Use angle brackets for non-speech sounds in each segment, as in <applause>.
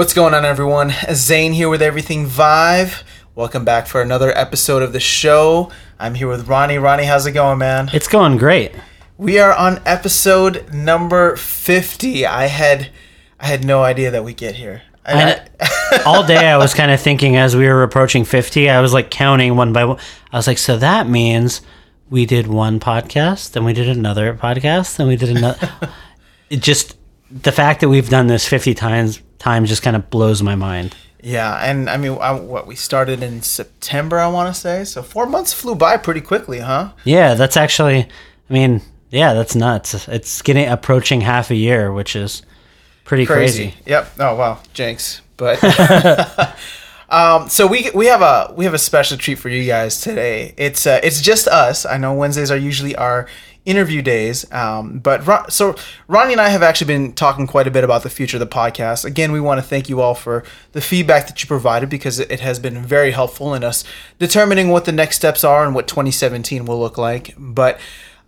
What's going on, everyone? Zane here with Everything Vive. Welcome back for another episode of the show. I'm here with Ronnie. Ronnie, how's it going, man? It's going great. We are on episode number 50. I had I had no idea that we get here. I, <laughs> all day I was kind of thinking as we were approaching 50, I was like counting one by one. I was like, so that means we did one podcast, then we did another podcast, then we did another. <laughs> it just the fact that we've done this 50 times time just kind of blows my mind. Yeah, and I mean, I, what we started in September, I want to say. So four months flew by pretty quickly, huh? Yeah, that's actually. I mean, yeah, that's nuts. It's getting approaching half a year, which is pretty crazy. crazy. Yep. Oh wow, jinx. But <laughs> <laughs> um, so we we have a we have a special treat for you guys today. It's uh, it's just us. I know Wednesdays are usually our interview days. Um, but Ron, so Ronnie and I have actually been talking quite a bit about the future of the podcast. Again, we want to thank you all for the feedback that you provided because it has been very helpful in us determining what the next steps are and what 2017 will look like. But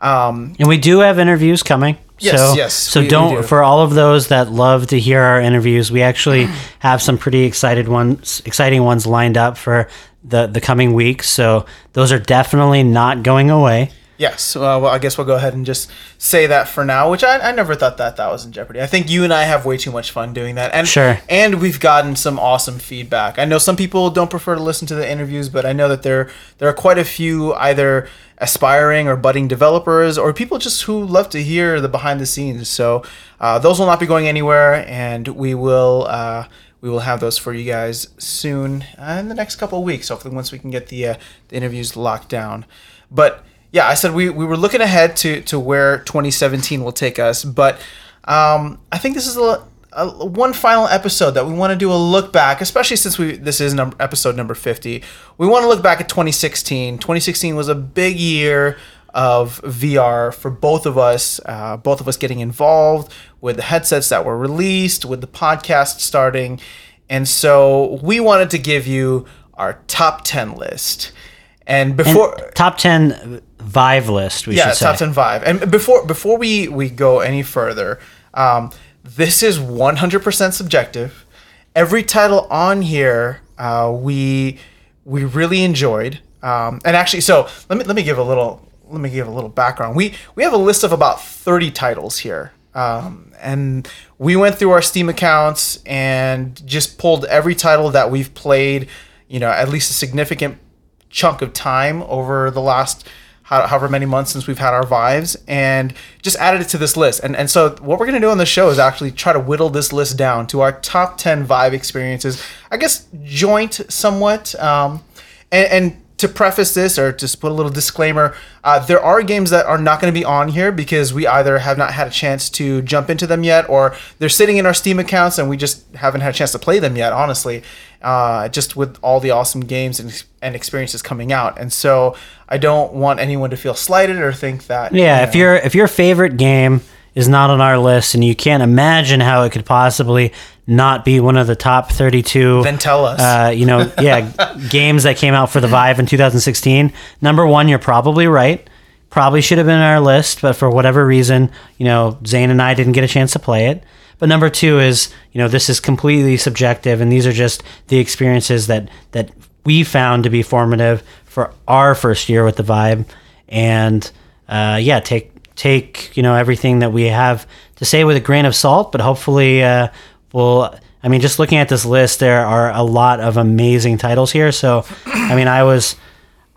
um, and we do have interviews coming. Yes, so, yes. So we, don't we do. for all of those that love to hear our interviews. We actually <clears throat> have some pretty excited ones, exciting ones lined up for the the coming weeks. So those are definitely not going away. Yes. Uh, well, I guess we'll go ahead and just say that for now, which I, I never thought that that was in jeopardy. I think you and I have way too much fun doing that. And, sure. And we've gotten some awesome feedback. I know some people don't prefer to listen to the interviews, but I know that there, there are quite a few either aspiring or budding developers or people just who love to hear the behind the scenes. So uh, those will not be going anywhere, and we will. Uh, we will have those for you guys soon uh, in the next couple of weeks. Hopefully, once we can get the, uh, the interviews locked down. But yeah, I said we, we were looking ahead to, to where 2017 will take us, but um, I think this is a, a, one final episode that we want to do a look back, especially since we this is number, episode number 50. We want to look back at 2016. 2016 was a big year of VR for both of us, uh, both of us getting involved with the headsets that were released, with the podcast starting. And so we wanted to give you our top 10 list. And before and top 10 Vive list. We yeah, top ten Vive. And before before we we go any further, um, this is one hundred percent subjective. Every title on here, uh, we we really enjoyed. Um, and actually, so let me let me give a little let me give a little background. We we have a list of about thirty titles here. Um, and we went through our Steam accounts and just pulled every title that we've played, you know, at least a significant chunk of time over the last however many months since we've had our Vives and just added it to this list. And and so what we're gonna do on the show is actually try to whittle this list down to our top ten Vive experiences. I guess joint somewhat. Um, and, and to preface this or just put a little disclaimer, uh, there are games that are not going to be on here because we either have not had a chance to jump into them yet, or they're sitting in our Steam accounts and we just haven't had a chance to play them yet. Honestly, uh, just with all the awesome games and, and experiences coming out, and so I don't want anyone to feel slighted or think that. Yeah, you know, if your if your favorite game is not on our list and you can't imagine how it could possibly not be one of the top 32 then tell us uh, you know <laughs> yeah games that came out for the vive in 2016 number one you're probably right. Probably should have been on our list but for whatever reason you know zane and i didn't get a chance to play it but number two is you know this is completely subjective and these are just the experiences that that we found to be formative for our first year with the Vive. and uh, yeah take take you know everything that we have to say with a grain of salt, but hopefully uh, we'll. I mean, just looking at this list, there are a lot of amazing titles here. So, I mean, I was.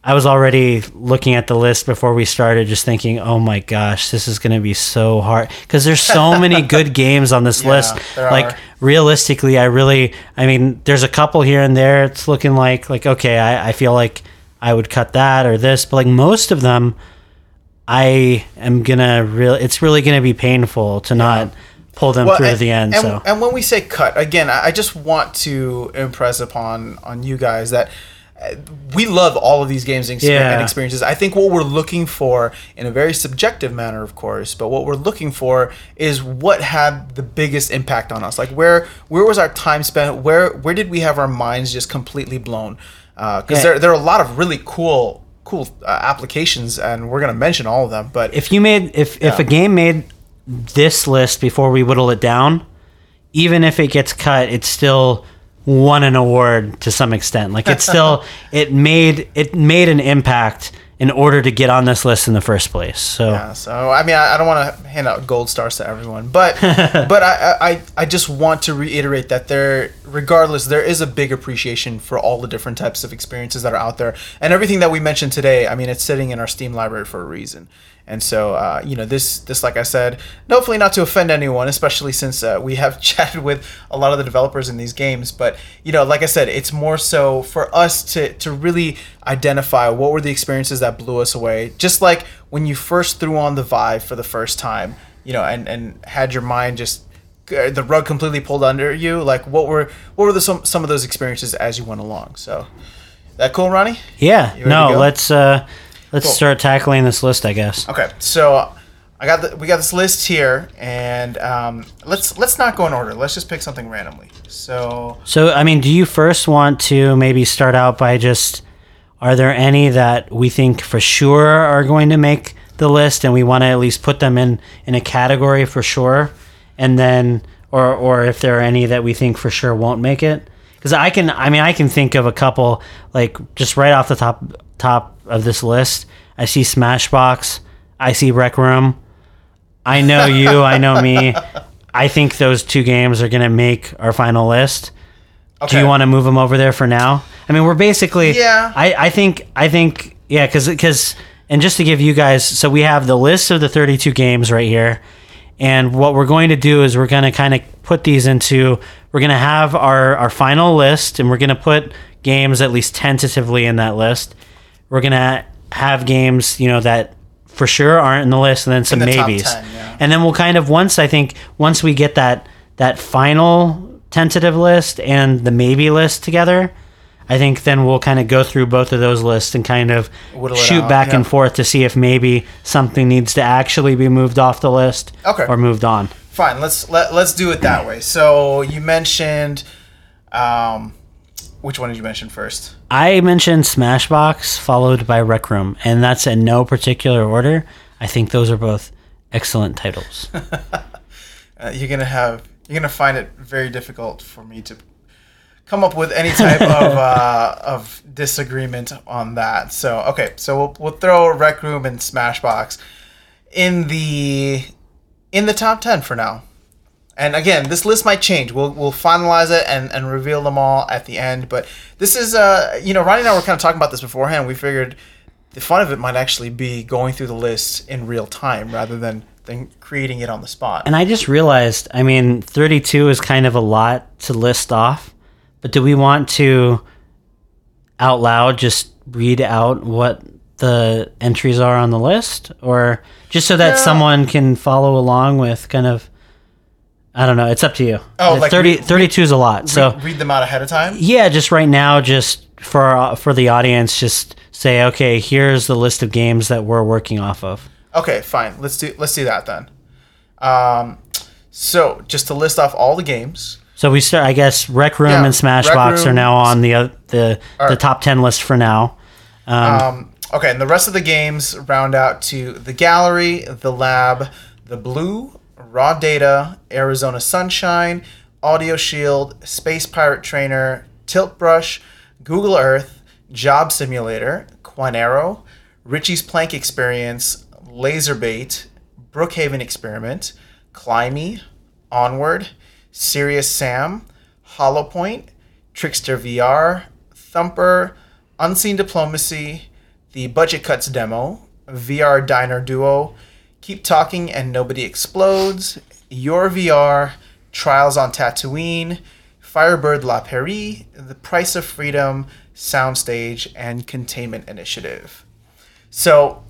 I was already looking at the list before we started, just thinking, "Oh my gosh, this is going to be so hard." Because there's so <laughs> many good games on this yeah, list. Like are. realistically, I really, I mean, there's a couple here and there. It's looking like, like okay, I, I feel like I would cut that or this, but like most of them, I am gonna really. It's really gonna be painful to not pull them well, through and, to the end. And, so, and when we say cut, again, I just want to impress upon on you guys that we love all of these games and yeah. experiences. I think what we're looking for, in a very subjective manner, of course, but what we're looking for is what had the biggest impact on us. Like where where was our time spent? Where where did we have our minds just completely blown? Because uh, yeah. there there are a lot of really cool cool uh, applications, and we're gonna mention all of them. But if you made if yeah. if a game made this list before we whittle it down, even if it gets cut, it's still won an award to some extent. Like it still <laughs> it made it made an impact in order to get on this list in the first place. So Yeah, so I mean, I, I don't want to hand out gold stars to everyone, but <laughs> but I, I I just want to reiterate that there, regardless, there is a big appreciation for all the different types of experiences that are out there, and everything that we mentioned today. I mean, it's sitting in our Steam library for a reason. And so, uh, you know, this, this, like I said, hopefully not to offend anyone, especially since uh, we have <laughs> chatted with a lot of the developers in these games. But you know, like I said, it's more so for us to to really identify what were the experiences that blew us away. Just like when you first threw on the Vive for the first time, you know, and and had your mind just uh, the rug completely pulled under you. Like, what were what were the some some of those experiences as you went along? So, that cool, Ronnie? yeah, no, let's uh, let's Cool. start tackling this list, I guess. Okay, so I got the, we got this list here, and um, let's let's not go in order. Let's just pick something randomly. So So, I mean, do you first want to maybe start out by just are there any that we think for sure are going to make the list and we want to at least put them in in a category for sure? And then or or if there are any that we think for sure won't make it? Cuz I can I mean, I can think of a couple like just right off the top top of this list. I see Smashbox, I see Rec Room. I know <laughs> you, I know me. I think those two games are going to make our final list. Do you want to move them over there for now? I mean, we're basically. Yeah. I, I think I think yeah, because because and just to give you guys, so we have the list of the 32 games right here, and what we're going to do is we're going to kind of put these into. We're going to have our our final list, and we're going to put games at least tentatively in that list. We're going to have games, you know, that for sure aren't in the list, and then some the maybes. 10, yeah. And then we'll kind of once I think once we get that that final tentative list and the maybe list together, I think then we'll kind of go through both of those lists and kind of Whittle shoot out, back yeah. and forth to see if maybe something needs to actually be moved off the list Okay. or moved on. fine, let's let let's do it that way. So you mentioned, um, which one did you mention first? I mentioned Smashbox followed by Rec Room, and that's in no particular order. I think those are both excellent titles. <laughs> Uh, you're gonna have you're gonna find it very difficult for me to come up with any type of <laughs> uh, of disagreement on that. So okay, so we'll, we'll throw Rec Room and Smashbox in the in the top ten for now. And again, this list might change. We'll we'll finalize it and, and reveal them all at the end. But this is uh you know Ronnie and I were kind of talking about this beforehand. We figured the fun of it might actually be going through the list in real time rather than than creating it on the spot. And I just realized, I mean, 32 is kind of a lot to list off, but do we want to out loud just read out what the entries are on the list or just so that Yeah. someone can follow along with kind of I don't know, it's up to you. Oh, Uh, like 30 re- 32 is a lot. So read them out ahead of time. yeah, just right now just for our, for the audience just say okay, here's the list of games that we're working off of. Okay, fine. Let's do let's do that then. Um, so just to list off all the games. So we start. I guess Rec Room Yeah, and Smashbox are now on the uh, the the top ten list for now. Um, okay, and the rest of the games round out to the gallery, the lab, the blue, raw data, Arizona Sunshine, Audio Shield, Space Pirate Trainer, Tilt Brush, Google Earth, Job Simulator, Quinero, Richie's Plank Experience, Laserbait, Brookhaven Experiment, Climbey, Onward, Serious Sam, Holopoint, Trickster VR, Thumper, Unseen Diplomacy, the Budget Cuts demo, VR Diner Duo, Keep Talking and Nobody Explodes, Your VR, Trials on Tatooine, Firebird La Peri, The Price of Freedom, Soundstage, and Containment Initiative. So,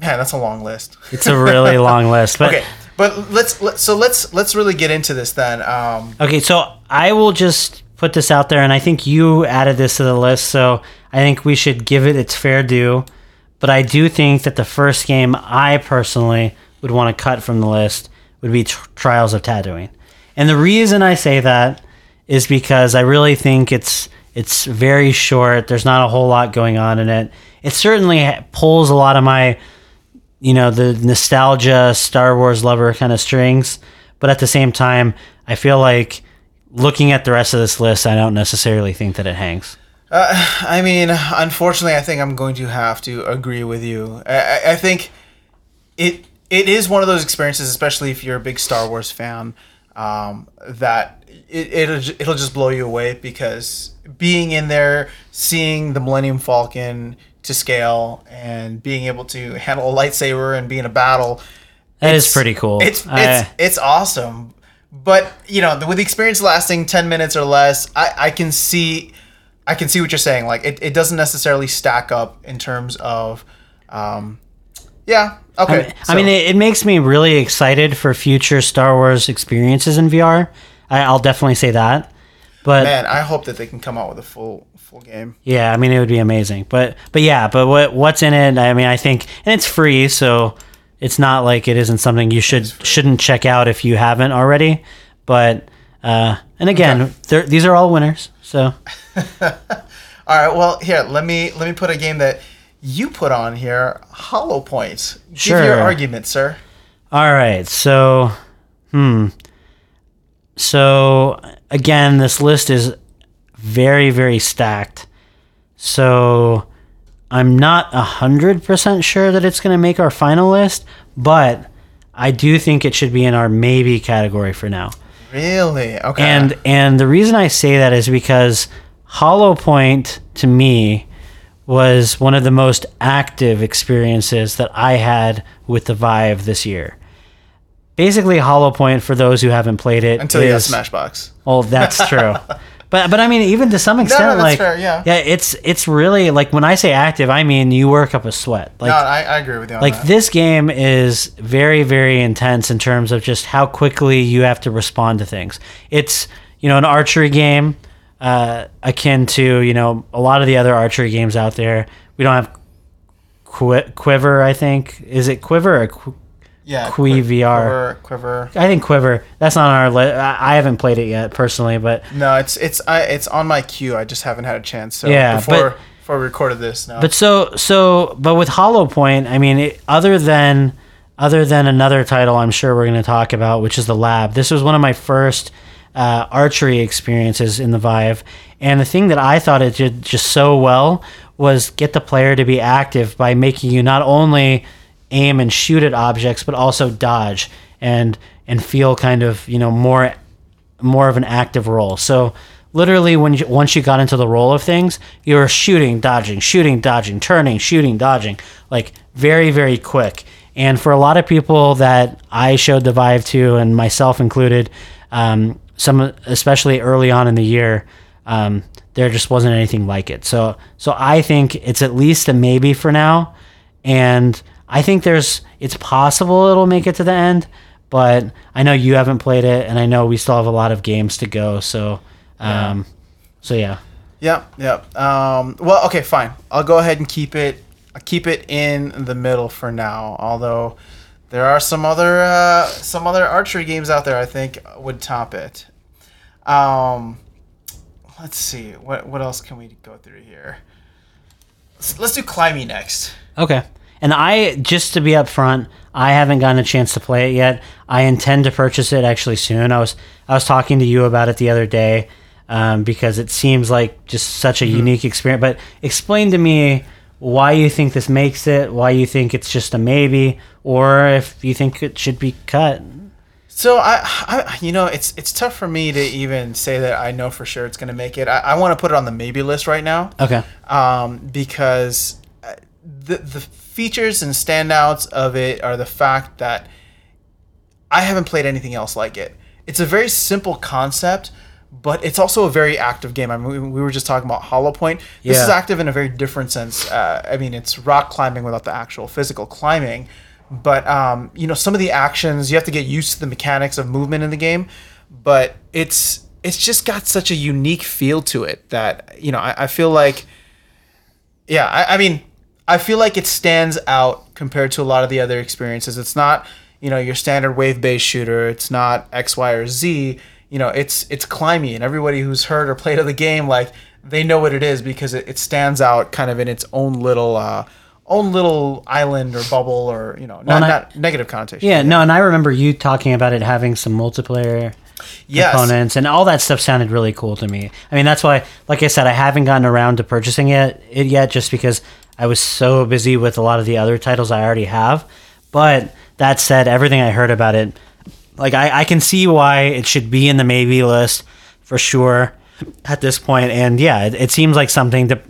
man, that's a long list. It's a really <laughs> long list, but okay, but let's let, so let's let's really get into this then. Um, okay. So I will just put this out there, and I think you added this to the list, so I think we should give it its fair due. But I do think that the first game I personally would want to cut from the list would be Tr- Trials of Tatooine, and the reason I say that is because I really think it's it's very short. There's not a whole lot going on in it. It certainly pulls a lot of my you know the nostalgia Star Wars lover kind of strings, But at the same time, I feel like looking at the rest of this list, I don't necessarily think that it hangs. <sighs> I mean, unfortunately, I think I'm going to have to agree with you. I, I, think it it is one of those experiences, especially if you're a big Star Wars fan, um, that it, it'll it'll just blow you away because being in there, seeing the Millennium Falcon to scale, and being able to handle a lightsaber and be in a battle, That is pretty cool. It's it's I- it's awesome. But you know, with the experience lasting ten minutes or less, I, I can see I can see what you're saying. Like it, it doesn't necessarily stack up in terms of um yeah. I Okay. mean, I mean, it, it makes me really excited for future Star Wars experiences in VR. I, I'll definitely say that. But man, I hope that they can come out with a full full game. Yeah, I mean it would be amazing. But but yeah, but what what's in it? I mean, I think and it's free, so it's not like it isn't something you should shouldn't check out if you haven't already. But uh and again, they're these are all winners. So <laughs> All right, well, here, let me let me put a game that you put on here, Holopoint. Give your argument, sir. all right. So hmm. So again, this list is very very stacked. So I'm not a hundred percent sure that it's going to make our final list, but I do think it should be in our maybe category for now. Really? Okay. And and the reason I say that is because Holopoint to me was one of the most active experiences that I had with the Vive this year. Basically, Holopoint for those who haven't played it until you got is- Smashbox. Oh, that's <laughs> true. But but I mean, even to some extent, that's like fair, yeah. yeah, it's it's really like when I say active, I mean you work up a sweat. Like no, I, I agree with you on like that. this game is very very intense in terms of just how quickly you have to respond to things it's you know an archery game uh, akin to you know a lot of the other archery games out there we don't have Qui- quiver i think is it quiver or Qu- yeah, QuiVr. Quiver, Quiver. i think quiver that's not on our list i I haven't played it yet personally but No, it's it's I, it's on my queue. I just haven't had a chance. So Yeah, before but- before we recorded this, no. But so so but with Holopoint, I mean, it, other than other than another title, I'm sure we're going to talk about, which is the Lab. This was one of my first uh, archery experiences in the Vive, and the thing that I thought it did just so well was get the player to be active by making you not only aim and shoot at objects, but also dodge and and feel kind of you know more more of an active role. So literally, when you, once you got into the role of things, you were shooting, dodging, shooting, dodging, turning, shooting, dodging, like very, very quick. And for a lot of people that I showed the Vive to, and myself included, um, some especially early on in the year, um, there just wasn't anything like it. So, so I think it's at least a maybe for now, and I think there's it's possible it'll make it to the end but I know you haven't played it, and I know we still have a lot of games to go. So, um, so yeah, yeah, yeah. Um, well, okay, fine. I'll go ahead and keep it. I'll keep it in the middle for now. Although there are some other uh, some other archery games out there I think would top it. Um, let's see. What what else can we go through here? Let's, let's do Climbey next. okay. And I just to be upfront, I haven't gotten a chance to play it yet. I intend to purchase it actually soon. I was I was talking to you about it the other day um, because it seems like just such a unique experience. But explain to me why you think this makes it, why you think it's just a maybe, or if you think it should be cut. So I, I, you know, it's it's tough for me to even say that I know for sure it's going to make it. I, I want to put it on the maybe list right now. Okay. um, because the the features and standouts of it are the fact that I haven't played anything else like it. It's a very simple concept, but it's also a very active game. I mean, we, we were just talking about Holopoint. This is active in a very different sense. Uh, I mean, it's rock climbing without the actual physical climbing, but um, you know, some of the actions you have to get used to the mechanics of movement in the game. But it's it's just got such a unique feel to it that you know I, I feel like yeah I, I mean i feel like it stands out compared to a lot of the other experiences it's not you know your standard wave based shooter it's not x y or z you know it's it's climbing and everybody who's heard or played of the game like they know what it is because it, it stands out kind of in its own little uh own little island or bubble or you know not, and I- not negative connotation. Yeah, no, and I remember you talking about it having some multiplayer Yes. components and all that stuff sounded really cool to me. I mean, that's why, like I said, I haven't gotten around to purchasing it, it yet just because I was so busy with a lot of the other titles I already have. But that said, everything I heard about it, like I, I can see why it should be in the maybe list for sure at this point. And yeah, it, it seems like something to,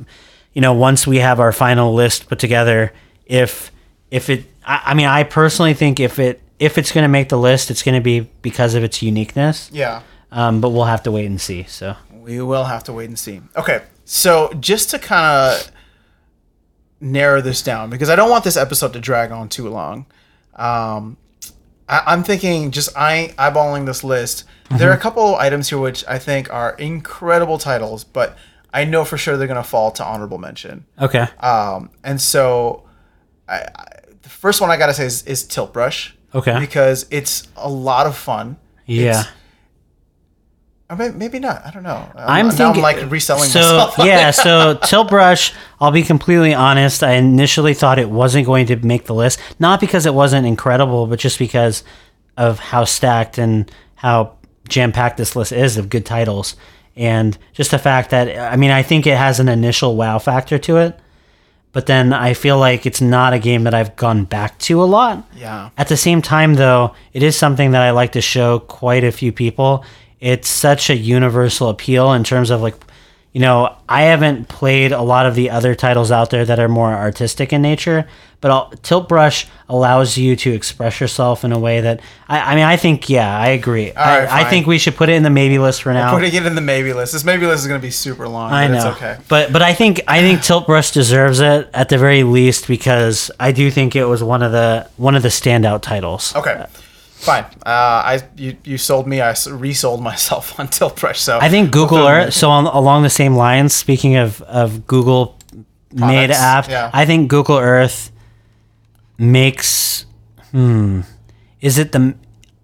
you know, once we have our final list put together, if if it, I, I mean, I personally think if it if it's going to make the list, it's going to be because of its uniqueness. Yeah. Um, but we'll have to wait and see. So We will have to wait and see. Okay, so just to kind of narrow this down, because I don't want this episode to drag on too long. Um, I, I'm thinking just eye, eyeballing this list. There are a couple items here which I think are incredible titles, but I know for sure they're going to fall to honorable mention. okay, Um, and so, I, I, the first one I gotta say is, is Tilt Brush. Okay. Because it's a lot of fun. yeah. It's- or may- maybe not. I don't know. I'm now thinking I'm like reselling So myself. yeah, <laughs> so Tilt Brush. I'll be completely honest. I initially thought it wasn't going to make the list, not because it wasn't incredible, but just because of how stacked and how jam packed this list is of good titles, and just the fact that I mean, I think it has an initial wow factor to it, but then I feel like it's not a game that I've gone back to a lot. Yeah. At the same time, though, it is something that I like to show quite a few people. It's such a universal appeal in terms of like, you know, I haven't played a lot of the other titles out there that are more artistic in nature, but I'll, Tilt Brush allows you to express yourself in a way that I, I mean, I think, yeah, I agree. right, I, I think we should put it in the maybe list for now. We're putting it in the maybe list. This maybe list is going to be super long. I know, It's okay. but but I think I think Tilt Brush deserves it at the very least because I do think it was one of the one of the standout titles. Okay. Fine. Uh, I you, you sold me. I resold <laughs> myself on Tilt Brush. So I think Google throw it in Earth. So on, along the same lines, speaking of of Google made app, yeah. I think Google Earth makes. Hmm. Is it the?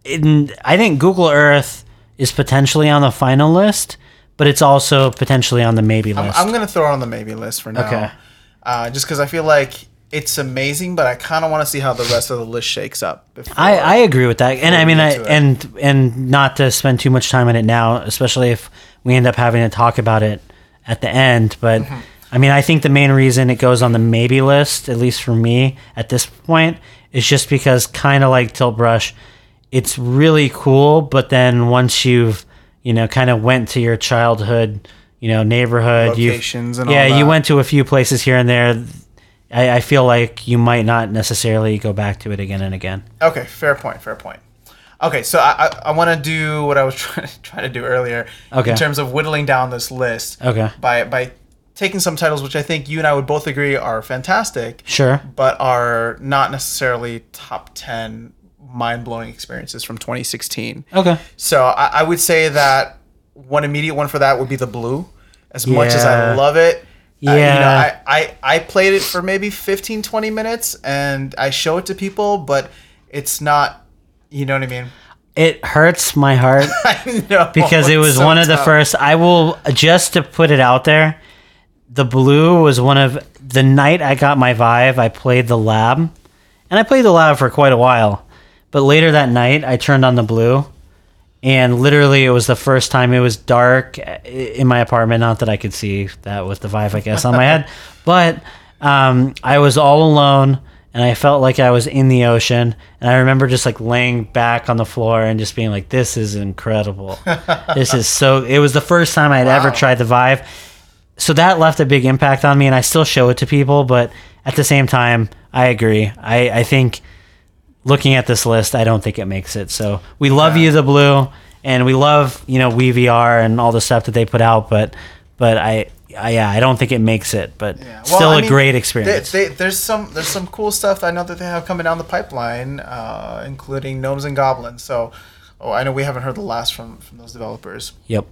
In, I think Google Earth is potentially on the final list, but it's also potentially on the maybe I'm, list. I'm going to throw it on the maybe list for now. Okay. Uh, just because I feel like it's amazing, but I kind of want to see how the rest of the list shakes up. I, I agree with that, and I mean, I, get to it. and and not to spend too much time on it now, especially if we end up having to talk about it at the end. But Mm-hmm. I mean, I think the main reason it goes on the maybe list, at least for me at this point, is just because kind of like Tilt Brush, it's really cool. But then once you've you know kind of went to your childhood, you know neighborhood, Locations and all yeah, you went to a few places here and there. I, I feel like you might not necessarily go back to it again and again. Okay, fair point. Fair point. Okay, so I I, I want to do what I was <laughs> trying to, trying to do earlier Okay. in terms of whittling down this list. Okay. By by taking some titles which I think you and I would both agree are fantastic, Sure. but are not necessarily top ten mind blowing experiences from 2016. Okay. So I, I would say that one immediate one for that would be the blue. As much as I love it, uh, you know, Yeah. I, I, I played it for maybe 15, 20 minutes and I show it to people, but it's not, you know what I mean? It hurts my heart <laughs> I know. because it was so one of the first. I will just to put it out there. The blue was one of the night I got my Vive. I played the lab, and I played the lab for quite a while. But later that night, I turned on the blue, and literally it was the first time it was dark in my apartment. Not that I could see that with the Vive, I guess, on my head, <laughs> but um, I was all alone. And I felt like I was in the ocean, and I remember just like laying back on the floor and just being like, "This is incredible. <laughs> this is so." It was the first time I'd ever tried the Vive, so that left a big impact on me, and I still show it to people. But at the same time, I agree. I, I think looking at this list, I don't think it makes it. So we love you, the blue, and we love you know WeVR and all the stuff that they put out. But but I, I yeah, I don't think it makes it. But Yeah. Well, still I a mean, great experience. they- there's some there's some cool stuff I know that they have coming down the pipeline, uh, including gnomes and goblins. So, oh, I know we haven't heard the last from from those developers. yep.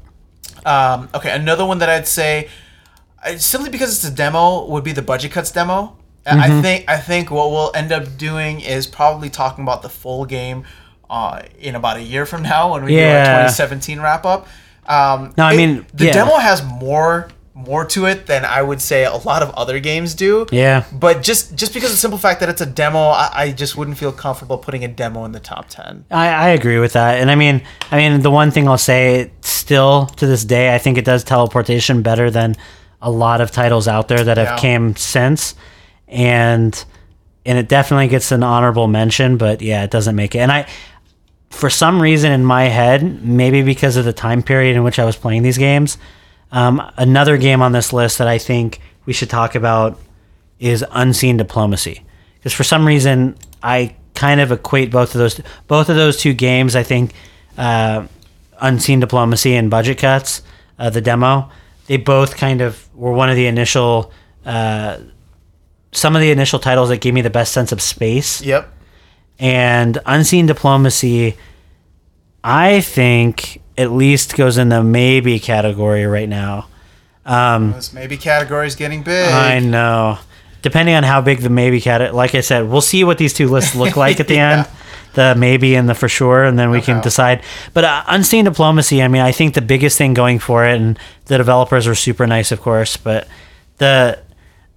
Um, okay, another one that I'd say, simply because it's a demo, would be the budget cuts demo. Mm-hmm. I think I think what we'll end up doing is probably talking about the full game uh, in about a year from now when we do Yeah. our 2017 wrap up. Um, No, I it- mean, the yeah. demo has more more to it than I would say a lot of other games do. Yeah. But just just because of the simple fact that it's a demo, I, I just wouldn't feel comfortable putting a demo in the top ten. I, I agree with that, and I mean, I mean, the one thing I'll say, still to this day, I think it does teleportation better than a lot of titles out there that have Yeah. came since, and and it definitely gets an honorable mention, but yeah, it doesn't make it. And I, for some reason in my head, maybe because of the time period in which I was playing these games, um, another game on this list that I think we should talk about is Unseen Diplomacy. Because for some reason, I kind of equate both of those both of those two games. I think uh, Unseen Diplomacy and Budget Cuts, uh, the demo, they both kind of were one of the initial. Uh, some of the initial titles that gave me the best sense of space Yep. and unseen diplomacy i think at least goes in the maybe category right now Um, This maybe category is getting big. i know depending on how big the maybe cat like i said we'll see what these two lists look <laughs> like at the Yeah. end the maybe and the for sure and then we can Okay. decide but uh, unseen diplomacy i mean i think the biggest thing going for it and the developers are super nice of course but the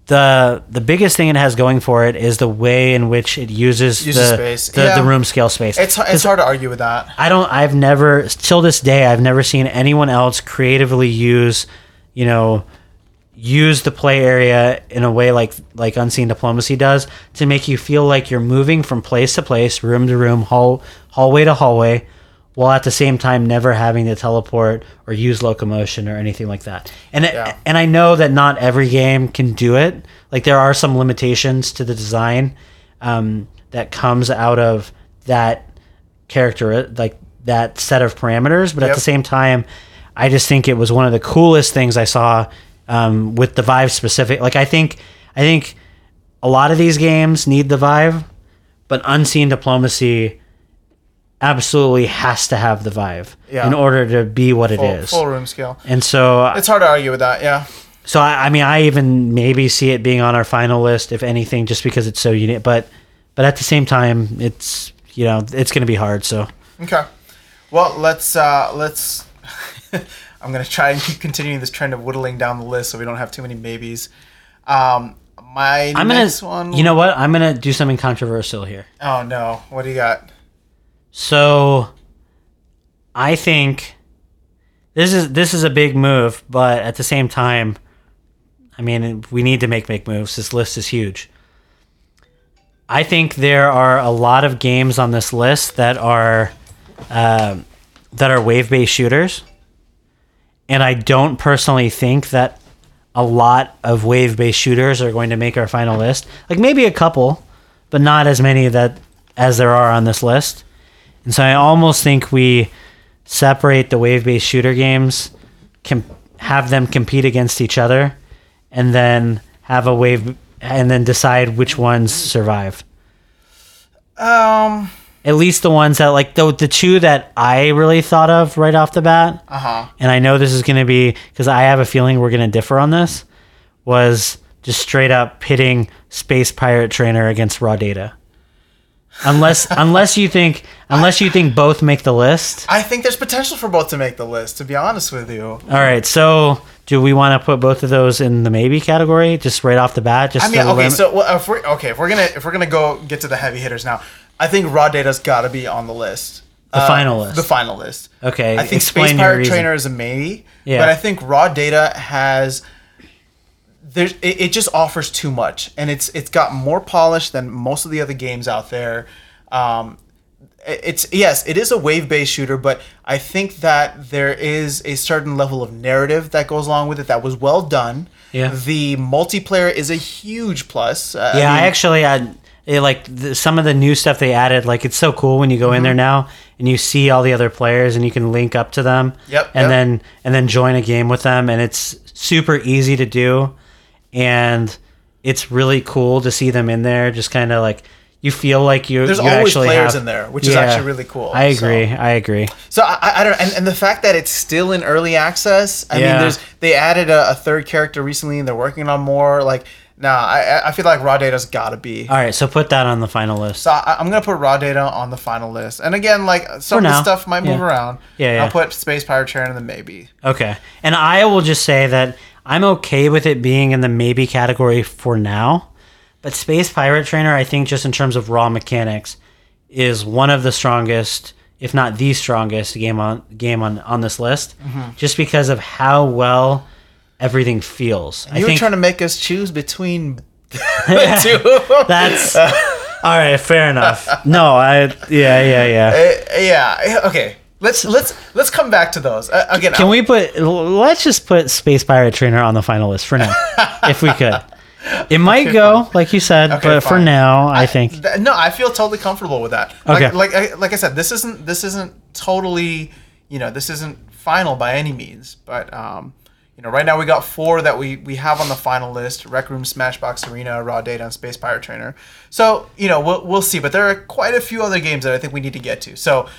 the the biggest thing it has going for it is the way in which it uses, Uses the, space. the, Yeah. the room scale space It's it's hard to argue with that. I don't. I've never till this day. I've never seen anyone else creatively use, you know, use the play area in a way like like Unseen Diplomacy does to make you feel like you're moving from place to place, room to room, hall hallway to hallway, while at the same time never having to teleport or use locomotion or anything like that. And it, Yeah. and I know that not every game can do it. Like there are some limitations to the design um, that comes out of that character like that set of parameters but at the same time i just think it was one of the coolest things i saw um, with the vive specific like i think i think a lot of these games need the vive but unseen diplomacy absolutely has to have the vive Yeah. in order to be what it Full, is full room scale. and so It's hard to argue with that. Yeah. so I, I mean, I even maybe see it being on our final list, if anything, just because it's so unique. But but at the same time, it's you know it's going to be hard. So Okay. Well, let's uh let's. <laughs> I'm gonna try and keep continuing this trend of whittling down the list so we don't have too many maybes. Um, my I'm next gonna one. you know what I'm gonna do something controversial here. Oh no! What do you got? So I think this is this is a big move, but at the same time, I mean we need to make big moves. This list is huge. I think there are a lot of games on this list that are um that are wave based shooters, and I don't personally think that a lot of wave based shooters are going to make our final list. Like maybe a couple, but not as many that as there are on this list. And so I almost think we separate the wave based shooter games, com- have them compete against each other, and then have a wave, and then decide which ones survive. Um. At least the ones that like the the two that I really thought of right off the bat, Uh huh. and I know this is going to be because I have a feeling we're going to differ on this. Was just straight up pitting Space Pirate Trainer against Raw Data. Unless <laughs> unless you think unless you think both make the list. I think there's potential for both to make the list. To be honest with you. All right, so do we want to put both of those in the maybe category just right off the bat? Just I mean, okay, lim- so well, if we're okay, if we're gonna if we're gonna go get to the heavy hitters now, I think raw data's got to be on the list. Uh, The final list. The final list. Okay, I think explain Space Pirate reason. Trainer is a maybe, Yeah. but I think raw data has there's it, it just offers too much, and it's it's got more polish than most of the other games out there. Um, it's yes, it is a wave-based shooter, but I think that there is a certain level of narrative that goes along with it that was well done. Yeah. The multiplayer is a huge plus. Uh, yeah, I, mean, actually I it, like the, some of the new stuff they added. Like it's so cool when you go in Mm-hmm. there now and you see all the other players and you can link up to them. Yep, And yep. then and then join a game with them, and it's super easy to do, and it's really cool to see them in there. Just kind of like you feel like you. There's you always players have- in there, which is actually really cool, I so. agree. I agree. So I, I- don't, and, and the fact that it's still in early access. I Yeah. mean, there's they added a, a third character recently, and they're working on more. Like, nah, I, I feel like raw data's got to be. All right, so put that on the final list. So I, I'm gonna put raw data on the final list, and again, like some For of the stuff might move Yeah. around. Yeah, yeah. I'll put Space Pirate Trainer in the maybe. Okay. And I will just say that I'm okay with it being in the maybe category for now. But Space Pirate Trainer, I think, just in terms of raw mechanics, is one of the strongest, if not the strongest, game on game on on this list. Mm-hmm. Just because of how well everything feels. I You were think trying to make us choose between <laughs> the two of <laughs> them. that's all right. Fair enough. No, I yeah yeah yeah. Uh, yeah. Okay. Let's let's let's come back to those uh, again. Can we put? Let's just put Space Pirate Trainer on the final list for now, if we could. <laughs> It might go, like you said, Okay, but for fine. now, I think Th- no, I feel totally comfortable with that. Okay. Like, like I- like I said, this isn't this isn't totally, you know, this isn't final by any means. But um, you know, right now we got four that we we have on the final list: Rec Room, Smashbox Arena, Raw Data, and Space Pirate Trainer. So you know, we'll we'll see. But there are quite a few other games that I think we need to get to. So,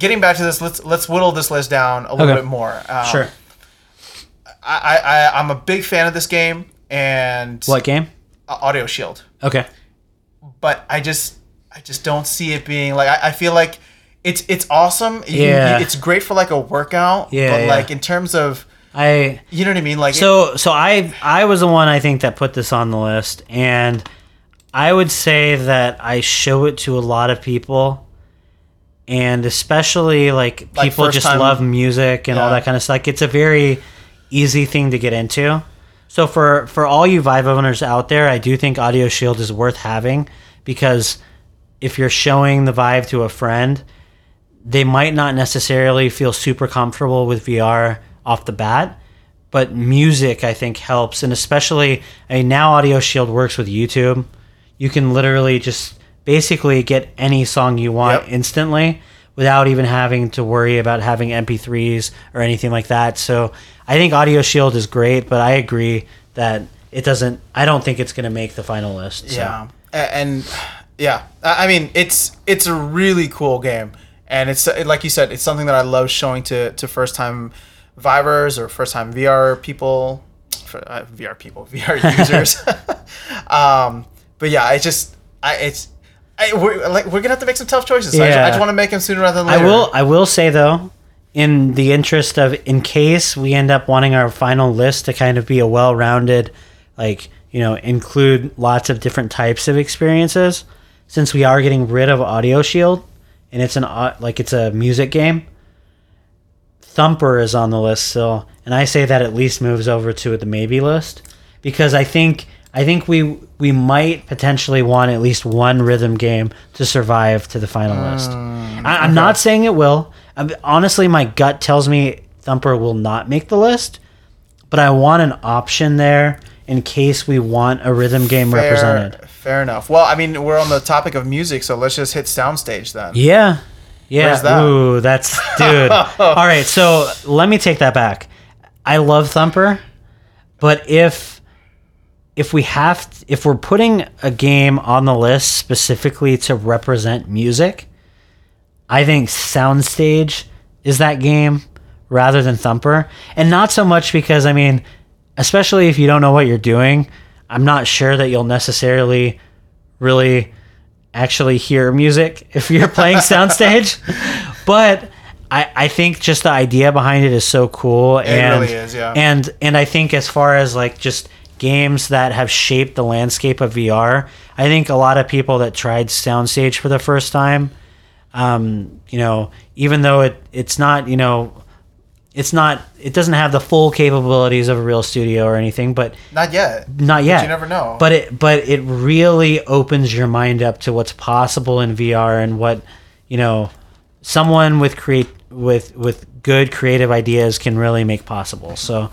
getting back to this, let's let's whittle this list down a little Okay. bit more. Um, sure. I, I I'm a big fan of this game and What game? Audio Shield. Okay. but I just I just don't see it being like I, I feel like it's it's awesome. You- Yeah. you- it's great for like a workout. Yeah, But yeah. like in terms of I you know what I mean? Like so so I I was the one I think that put this on the list, and I would say that I show it to a lot of people, and especially like Like people first just time- love music and all Yeah. that kind of stuff. Like it's a very easy thing to get into. So for for all you Vive owners out there, I do think Audio Shield is worth having because if you're showing the Vive to a friend, they might not necessarily feel super comfortable with VR off the bat, but music I think helps, and especially I mean now Audio Shield works with YouTube. You can literally just basically get any song you want Yep. instantly without even having to worry about having MP3s or anything like that. So I think Audio Shield is great, but I agree that it doesn't. I don't think it's going to make the final list. so. yeah, and yeah, I mean it's it's a really cool game, and it's like you said, it's something that I love showing to to first time vivers or first time VR people, for, uh, VR people, <laughs> VR users. <laughs> <laughs> um, but yeah, it just I it's. I, we're, like we're gonna have to make some tough choices. So I, just, just want to make them sooner rather than later. I will. I will say though, in the interest of, in case we end up wanting our final list to kind of be a well-rounded, like you know, include lots of different types of experiences. Since we are getting rid of Audio Shield, and it's an au- like it's a music game. Thumper is on the list still, and I say that at least moves over to the maybe list because I think I think we we might potentially want at least one rhythm game to survive to the final hmm. list. I, I'm not saying it will. i honestly, my gut tells me Thumper will not make the list, but I want an option there in case we want a rhythm game fair, represented. Fair enough. Well, I mean, we're on the topic of music, so let's just hit soundstage then. Yeah. Yeah. Where's that? Ooh, that's dude. <laughs> All right, so let me take that back. I love Thumper, but if if we have if we're putting a game on the list specifically to represent music, I think Soundstage is that game rather than Thumper. And not so much because I mean, especially if you don't know what you're doing, I'm not sure that you'll necessarily really actually hear music <laughs> if you're playing soundstage. <laughs> but I, I think just the idea behind it is so cool and really is, yeah. and and I think as far as like just games that have shaped the landscape of VR, I think a lot of people that tried soundstage for the first time, um, you know, even though it it's not, you know, it's not it doesn't have the full capabilities of a real studio or anything, but Not yet. not yet. you never know. But it but it really opens your mind up to what's possible in VR and what you know someone with create with with good creative ideas can really make possible. So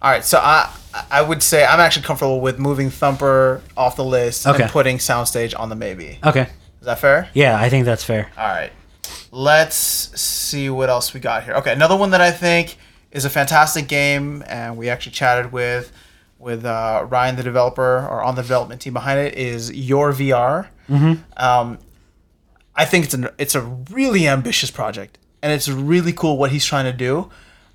All right, so I I would say I'm actually comfortable with moving Thumper off the list Okay. and putting Soundstage on the maybe. okay, Is that fair? yeah, I think that's fair. All right. Let's see what else we got here. Okay, another one that I think is a fantastic game, and we actually chatted with with uh, Ryan, the developer, or on the development team behind it, is Your VR. Mm-hmm. Um, I think it's an it's a really ambitious project, and it's really cool what he's trying to do.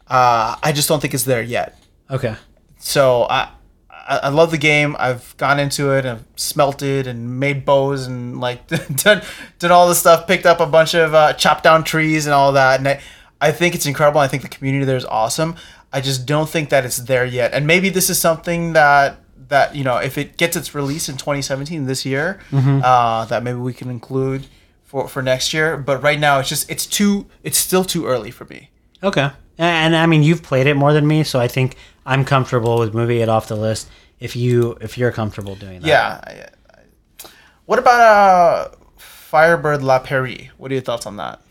Uh, I just don't think it's there yet. Okay, So I, I I love the game. I've gone into it and smelted and made bows and like <laughs> done done all this stuff. Picked up a bunch of uh, chopped down trees and all that. And I, I think it's incredible. I think the community there is awesome. I just don't think that it's there yet. And maybe this is something that that you know, if it gets its release in 2017 this year, uh, that maybe we can include for for next year. But right now, it's just it's too it's still too early for me. Okay. And, and I mean, you've played it more than me, so I think I'm comfortable with moving it off the list. If you if you're comfortable doing that. Yeah. I, I, what about uh, Firebird La Peri? What are your thoughts on that?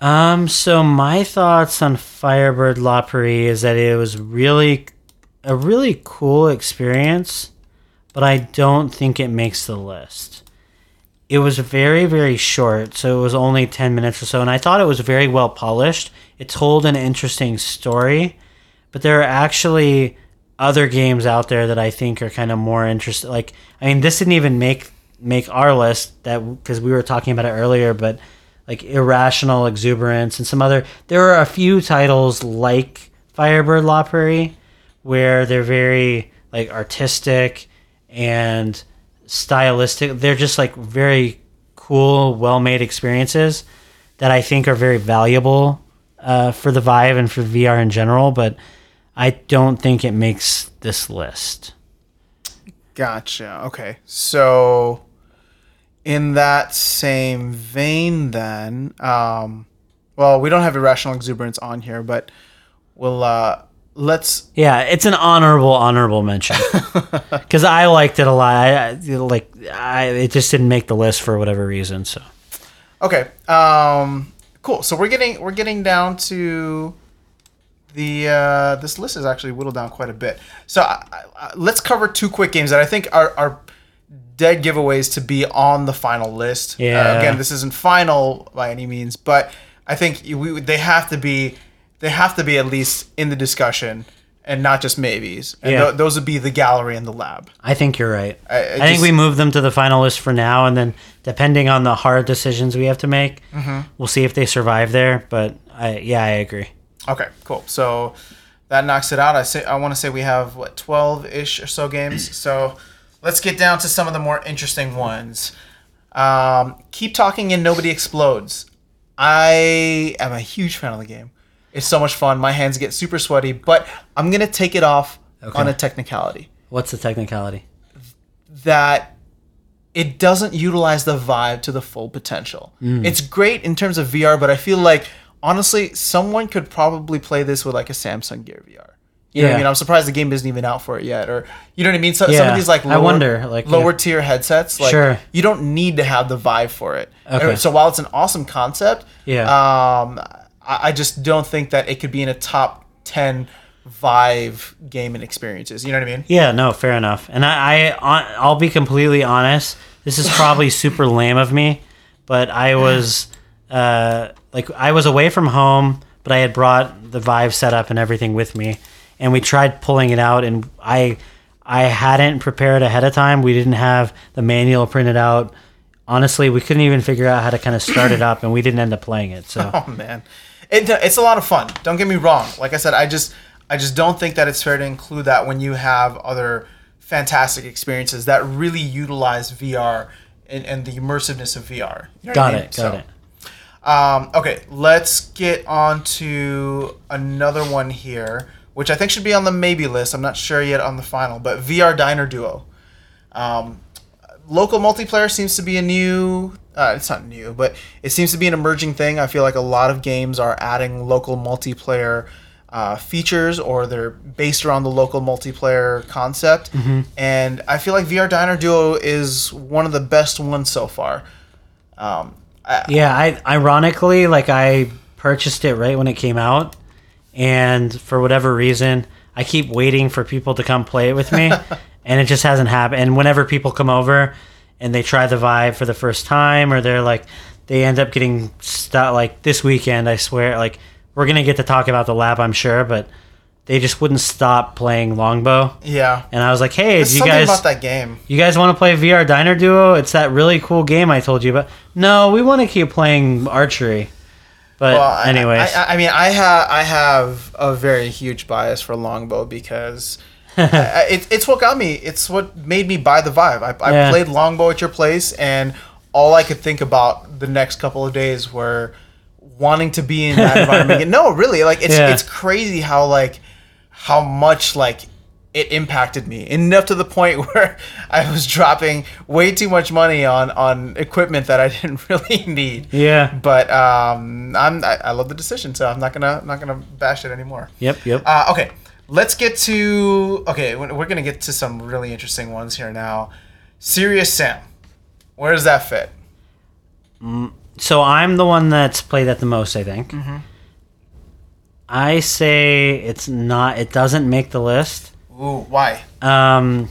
Um. So my thoughts on Firebird La Peri is that it was really a really cool experience, but I don't think it makes the list. It was very very short, so it was only ten minutes or so, and I thought it was very well polished. It told an interesting story, but there are actually other games out there that I think are kind of more interesting. Like, I mean, this didn't even make make our list that because we were talking about it earlier, but like irrational exuberance and some other. There are a few titles like Firebird La Peri where they're very like artistic and stylistic. They're just like very cool, well made experiences that I think are very valuable uh, for the Vive and for VR in general. But I don't think it makes this list. Gotcha. Okay. So, in that same vein, then, um, well, we don't have irrational exuberance on here, but we'll uh, let's. Yeah, it's an honorable honorable mention <laughs> because I liked it a lot. I, I like I it just didn't make the list for whatever reason. So Okay. Um, cool. So we're getting we're getting down to the uh, this list is actually whittled down quite a bit. So I, I, let's cover two quick games that I think are, are dead giveaways to be on the final list. Uh, Yeah. again, this isn't final by any means, but I think we they have to be they have to be at least in the discussion and not just maybes. And Yeah. tho- those would be the gallery and the lab. I think you're right. I- I I, think we move them to the final list for now, and then depending on the hard decisions we have to make, we'll see if they survive there. But I, yeah, I agree. Okay, cool. So that knocks it out. I say I want to say we have what twelve ish or so games. <clears throat> So let's get down to some of the more interesting ones. Um, keep talking and nobody explodes. I am a huge fan of the game. It's so much fun. My hands get super sweaty, but I'm gonna take it off on a technicality What's the technicality? that it doesn't utilize the Vive to the full potential. It's great in terms of VR, but I feel like honestly, someone could probably play this with like a Samsung Gear VR. You know what I mean? I'm surprised the game isn't even out for it yet, or you know what I mean. So, some of these like I lower, wonder, like, lower yeah. tier headsets, like Sure. you don't need to have the Vive for it. Okay. So while it's an awesome concept, Yeah. um, I, I just don't think that it could be in a top ten Vive gaming experiences. You know what I mean? Yeah, no, fair enough. And I, I I'll be completely honest. This is probably super lame of me, but I was uh, like I was away from home, but I had brought the Vive setup and everything with me, and we tried pulling it out, and I I hadn't prepared ahead of time. We didn't have the manual printed out. Honestly, we couldn't even figure out how to kind of start it up, and we didn't end up playing it. So <laughs> Oh man, it, it's a lot of fun. Don't get me wrong. Like I said, I just I just don't think that it's fair to include that when you have other fantastic experiences that really utilize VR and, and the immersiveness of VR. You know got I mean? it, got So, it. Um, okay, let's get on to another one here, which I think should be on the maybe list. I'm not sure yet on the final, but VR Diner Duo. Um, local multiplayer seems to be a new. Uh, it's not new, but it seems to be an emerging thing. I feel like a lot of games are adding local multiplayer uh, features, or they're based around the local multiplayer concept. And I feel like VR Diner Duo is one of the best ones so far. Um, I, Yeah, I ironically like I purchased it right when it came out, and for whatever reason, I keep waiting for people to come play it with me, <laughs> and it just hasn't happened. And whenever people come over and they try the Vive for the first time, or they're like, they end up getting stuck. Like this weekend, I swear, like we're gonna get to talk about the lab, I'm sure, but they just wouldn't stop playing Longbow. yeah. And I was like, hey, There's you something guys about that game. you guys want to play VR Diner Duo? It's that really cool game I told you about. No, we want to keep playing archery. But Well, I- anyways, I, I, I mean, I have I have a very huge bias for longbow because <laughs> I, it, it's what got me. It's what made me buy the Vive. I, I Yeah. played longbow at your place, and all I could think about the next couple of days were wanting to be in that <laughs> environment. No, really, like it's Yeah. it's crazy how like how much like it impacted me enough to the point <laughs> where I was dropping way too much money on on equipment that I <laughs> didn't really need. Yeah. But um, I'm I, I love the decision, so I'm not gonna I'm not gonna bash it anymore. Yep. Yep. Uh, okay, let's get to okay. We're gonna get to some really interesting ones here now. Serious Sam, where does that fit? so I'm the one that's played that the most, I think. Mm-hmm. I say it's not. It doesn't make the list. Ooh, why? Um,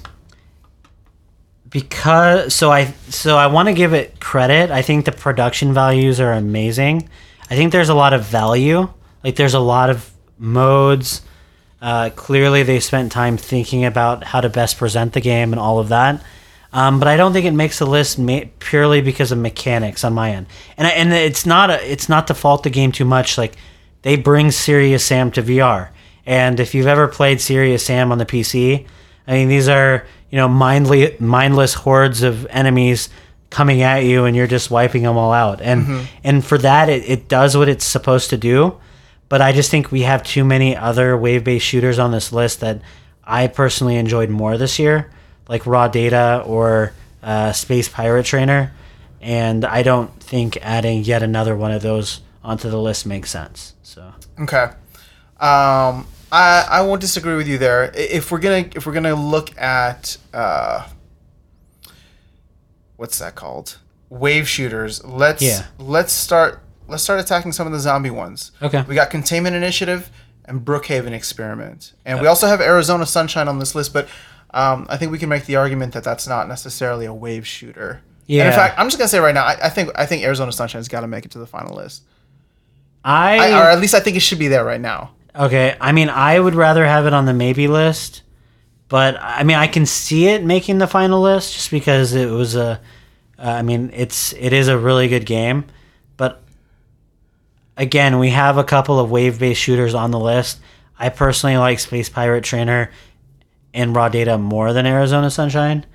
because so I so I want to give it credit. I think the production values are amazing. I think there's a lot of value. Like there's a lot of modes. Uh, clearly, they spent time thinking about how to best present the game and all of that. Um, but I don't think it makes the list ma- purely because of mechanics on my end. And I, and it's not a, it's not to fault the game too much. Like they bring Serious Sam to VR, and if you've ever played Serious Sam on the PC, I mean these are you know mindly mindless hordes of enemies coming at you, and you're just wiping them all out. And and for that, it, it does what it's supposed to do. But I just think we have too many other wave based shooters on this list that I personally enjoyed more this year, like Raw Data or uh, Space Pirate Trainer. And I don't think adding yet another one of those onto the list makes sense. So Okay. Um, I I won't disagree with you there. If we're gonna if we're gonna look at uh, what's that called? Wave shooters. Let's Yeah. let's start let's start attacking some of the zombie ones. Okay. We got Containment Initiative and Brookhaven Experiment, and we also have Arizona Sunshine on this list. But um, I think we can make the argument that that's not necessarily a wave shooter. And Yeah. in fact, I'm just gonna say right now, I, I think I think Arizona Sunshine's got to make it to the final list. I, I, or at least I think it should be there right now. okay. I mean, I would rather have it on the maybe list, but I mean, I can see it making the final list just because it was a. Uh, I mean, it's it is a really good game, but again, we have a couple of wave based shooters on the list. I personally like Space Pirate Trainer and Raw Data more than Arizona Sunshine,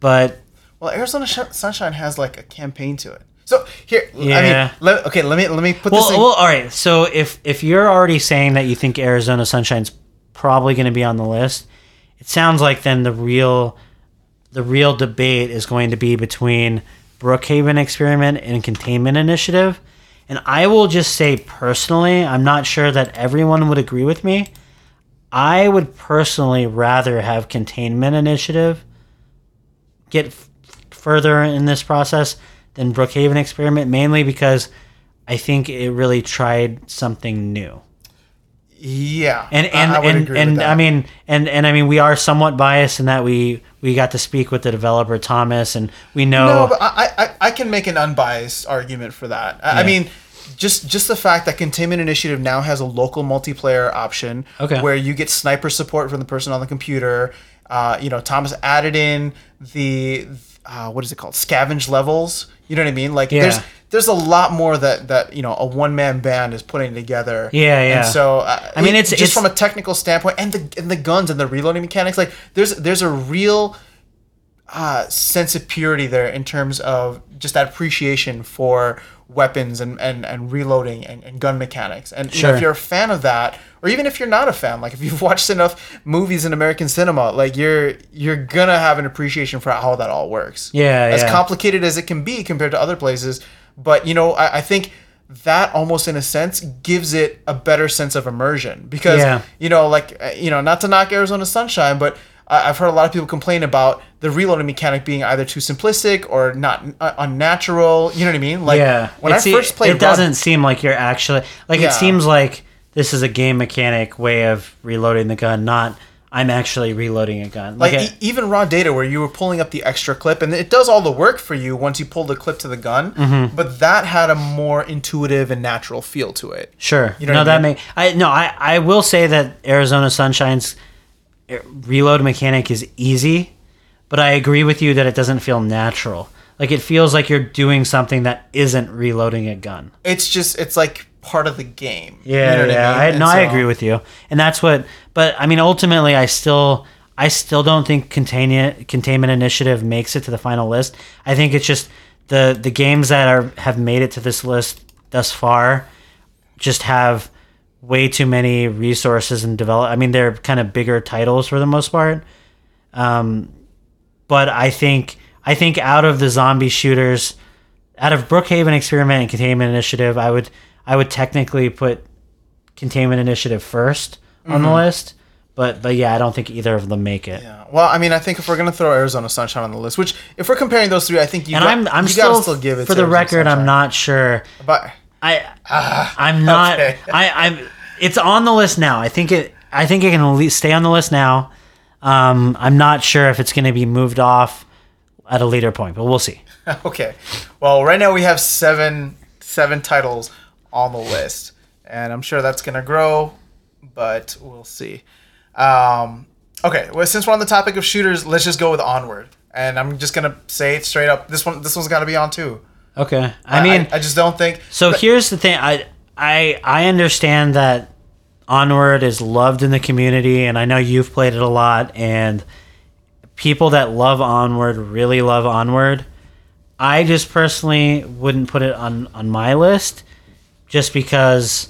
but Well, Arizona Sh- Sunshine has like a campaign to it. So here, I Yeah. mean, let, okay, let me let me put well, this. In, well, all right. So if if you're already saying that you think Arizona Sunshine's probably going to be on the list, it sounds like then the real the real debate is going to be between Brookhaven Experiment and Containment Initiative. And I will just say personally, I'm not sure that everyone would agree with me. I would personally rather have Containment Initiative get f- further in this process than Brookhaven Experiment, mainly because I think it really tried something new. yeah, And I- and I, would and, agree with and. I mean and and I mean we are somewhat biased in that we we got to speak with the developer Thomas and we know no, but I, I I can make an unbiased argument for that. I, I mean. Just, just the fact that Containment Initiative now has a local multiplayer option, Okay. where you get sniper support from the person on the computer. Uh, you know, Thomas added in the uh, what is it called? Scavenge levels. You know what I mean? Like, Yeah. there's there's a lot more that that you know a one man band is putting together. Yeah, yeah. And so uh, I mean, it's- just it's- from a technical standpoint, and the and the guns and the reloading mechanics. Like, there's there's a real uh, sense of purity there in terms of just that appreciation for weapons and, and, and reloading and, and gun mechanics. And you know, if you're a fan of that, or even if you're not a fan, like if you've <laughs> watched enough movies in American cinema, like you're you're gonna have an appreciation for how that all works. Yeah, As yeah. complicated as it can be compared to other places, but you know, I, I think that almost in a sense gives it a better sense of immersion because Yeah. you know, like uh, you know, not to knock Arizona Sunshine, but I've heard a lot of people complain about the reloading mechanic being either too simplistic or not uh, unnatural. You know what I mean? Like yeah. when It's- I first played, it Rod- doesn't seem like you're actually like Yeah. it seems like this is a game mechanic way of reloading the gun, not I'm actually reloading a gun. like Like, e- even raw data where you were pulling up the extra clip and it does all the work for you once you pull the clip to the gun. Mm-hmm. But that had a more intuitive and natural feel to it. Sure. You know no, what I that mean? make I no. I I will say that Arizona Sunshine's reload mechanic is easy, but I agree with you that it doesn't feel natural. Like it feels like you're doing something that isn't reloading a gun. It's just it's like part of the game. You Yeah, know what yeah. mean? I, no, I agree with you, and that's what. But I mean, ultimately, I still, I still don't think containment containment initiative makes it to the final list. I think it's just the the games that are have made it to this list thus far just have way too many resources and develop. I mean, they're kind of bigger titles for the most part. Um, but I think I think out of the zombie shooters, out of Brookhaven Experiment and Containment Initiative, I would I would technically put Containment Initiative 1st on the list. But but yeah, I don't think either of them make it. Yeah. Well, I mean, I think if we're gonna throw Arizona Sunshine on the list, which if we're comparing those three, I think you And got, I'm I'm still, still give it for the Arizona record, I'm not sure. But I I'm not. okay. <laughs> I I'm. It's on the list now. I think it. I think it can at least stay on the list now. Um, I'm not sure if it's going to be moved off at a later point, but we'll see. <laughs> okay. Well, right now we have seven seven titles on the list, and I'm sure that's gonna grow, but we'll see. Um, okay. Well, since we're on the topic of shooters, let's just go with Onward, and I'm just gonna say it straight up. This one, this one's got to be on too. Okay. I mean, I, just don't think. so here's the thing. I I I understand that Onward is loved in the community, and I know you've played it a lot, and people that love Onward really love Onward. I just personally wouldn't put it on on my list, just because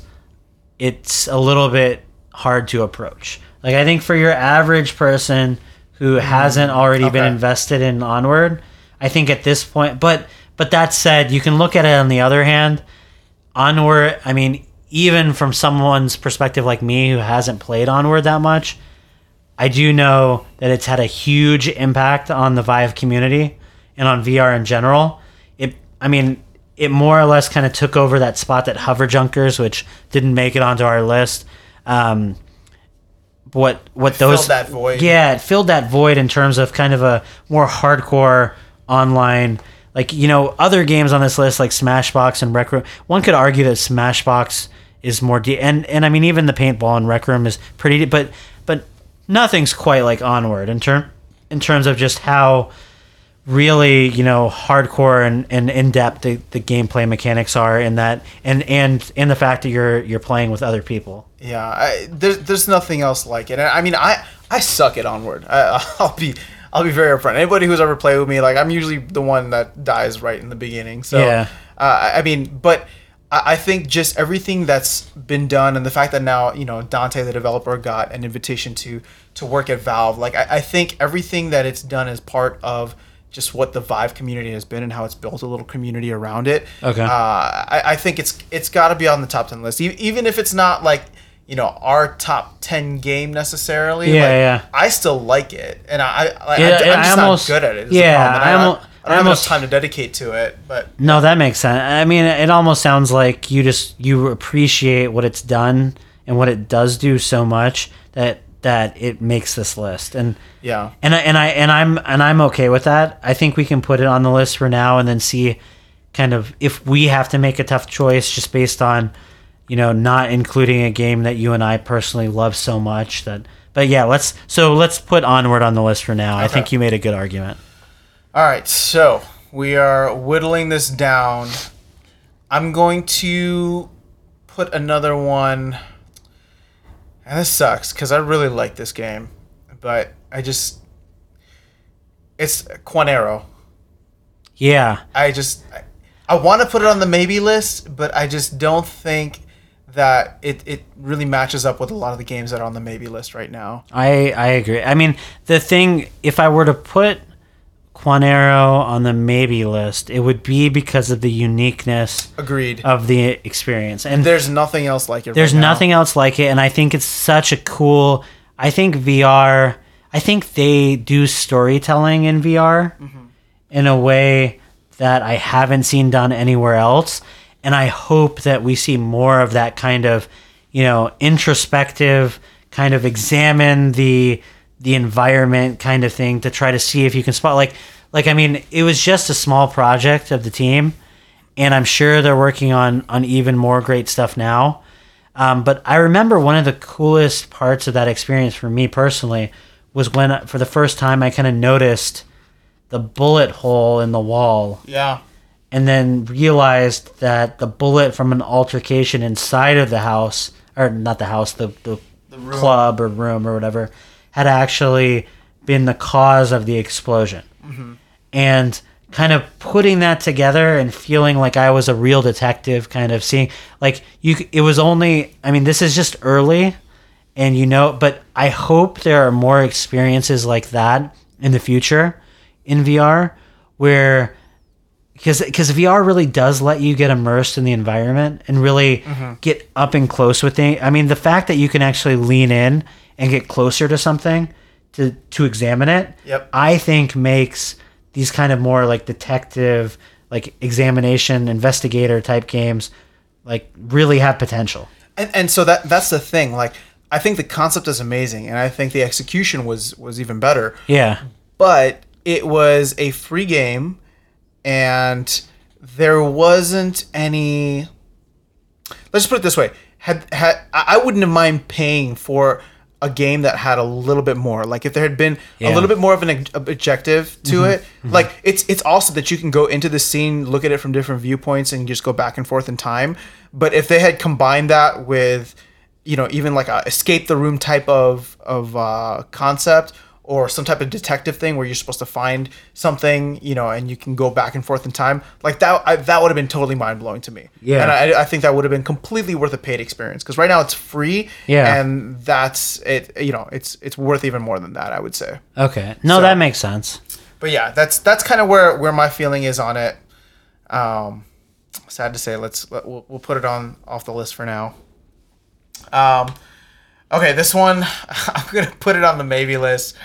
it's a little bit hard to approach. Like I think for your average person who hasn't already been invested in Onward, I think at this point, but but that said, you can look at it on the other hand. Onward, I mean, even from someone's perspective like me who hasn't played Onward that much, I do know that it's had a huge impact on the Vive community and on VR in general. It, I mean, it more or less kind of took over that spot that Hover Junkers, which didn't make it onto our list. Um, what what those filled that void. Yeah, it filled that void in terms of kind of a more hardcore online. Like you know, other games on this list like Smashbox and Rec Room. One could argue that Smashbox is more de- and and I mean even the paintball and Rec Room is pretty, de- but but nothing's quite like Onward in term in terms of just how really you know hardcore and, and in depth the, the gameplay mechanics are in that and and in the fact that you're you're playing with other people. Yeah, I, there's there's nothing else like it. I mean, I I suck at Onward. I, <laughs> I'll be I'll be very upfront. Anybody who's ever played with me, like I'm usually the one that dies right in the beginning. So Yeah. uh, I mean, but I, think just everything that's been done, and the fact that now you know Dante, the developer, got an invitation to to work at Valve. Like I, I think everything that it's done is part of just what the Vive community has been and how it's built a little community around it. Okay. Uh, I, I think it's it's got to be on the top ten list, even if it's not like you know our top ten game necessarily. Yeah, like, yeah. I still like it, and I, I, Yeah, I am just almost- not good at it. yeah, I I, don't have almost- enough time to dedicate to it. But No, that makes sense. I mean, it almost sounds like you just you appreciate what it's done and what it does do so much that that it makes this list. And yeah, and I, and I and I'm and I'm okay with that. I think we can put it on the list for now and then see kind of if we have to make a tough choice just based on you know not including a game that you and I personally love so much that but yeah, let's so let's put onward on the list for now. I think you made a good argument. All right, so we are whittling this down. I'm going to put another one. And this sucks because I really like this game, but I just. It's Quanero. Yeah. I just. I, I want to put it on the maybe list, but I just don't think that it, it really matches up with a lot of the games that are on the maybe list right now. I I agree. I mean, the thing if I were to put Quanero on the maybe list, it would be because of the uniqueness Agreed. of the experience. And There's nothing else like it. there's right nothing else like it and I think it's such a cool I think VR I think they do storytelling in VR mm-hmm. in a way that I haven't seen done anywhere else and I hope that we see more of that kind of you know introspective kind of examine the the environment kind of thing to try to see if you can spot like like I mean it was just a small project of the team and I'm sure they're working on on even more great stuff now. Um, but I remember one of the coolest parts of that experience for me personally was when, for the first time, I kind of noticed the bullet hole in the wall, Yeah. And then realized that the bullet from an altercation inside of the house, or not the house, the the, room. club or room or whatever, had actually been the cause of the explosion mm-hmm. and kind of putting that together and feeling like I was a real detective, kind of seeing like you. It was only. I mean, this is just early, and you know, but I hope there are more experiences like that in the future in VR where because because VR really does let you get immersed in the environment and really mm-hmm. get up and close with things. I mean, the fact that you can actually lean in and get closer to something to to examine it, Yep. I think makes these kind of more like detective, like examination, investigator type games, like really have potential. and, and so that that's the thing like i think the concept is amazing and i think the execution was was even better Yeah, but it was a free game and there wasn't any let's just put it this way had had I wouldn't have mind paying for a game that had a little bit more like if there had been Yeah. Mm-hmm. a little bit more of an objective to it like it's it's awesome that you can go into the scene look at it from different viewpoints and just go back and forth in time but if they had combined that with you know even like a escape the room type of of uh, concept or some type of detective thing where you're supposed to find something you know and you can go back and forth in time like that I, that would have been totally mind-blowing to me Yeah. and I, I think that would have been completely worth a paid experience because right now it's free Yeah. and that's it you know it's it's worth even more than that i would say okay, no, So- that makes sense. but yeah that's that's kind of where where my feeling is on it um sad to say let's let, we'll, we'll put it on off the list for now um okay this one <laughs> i'm gonna put it on the maybe list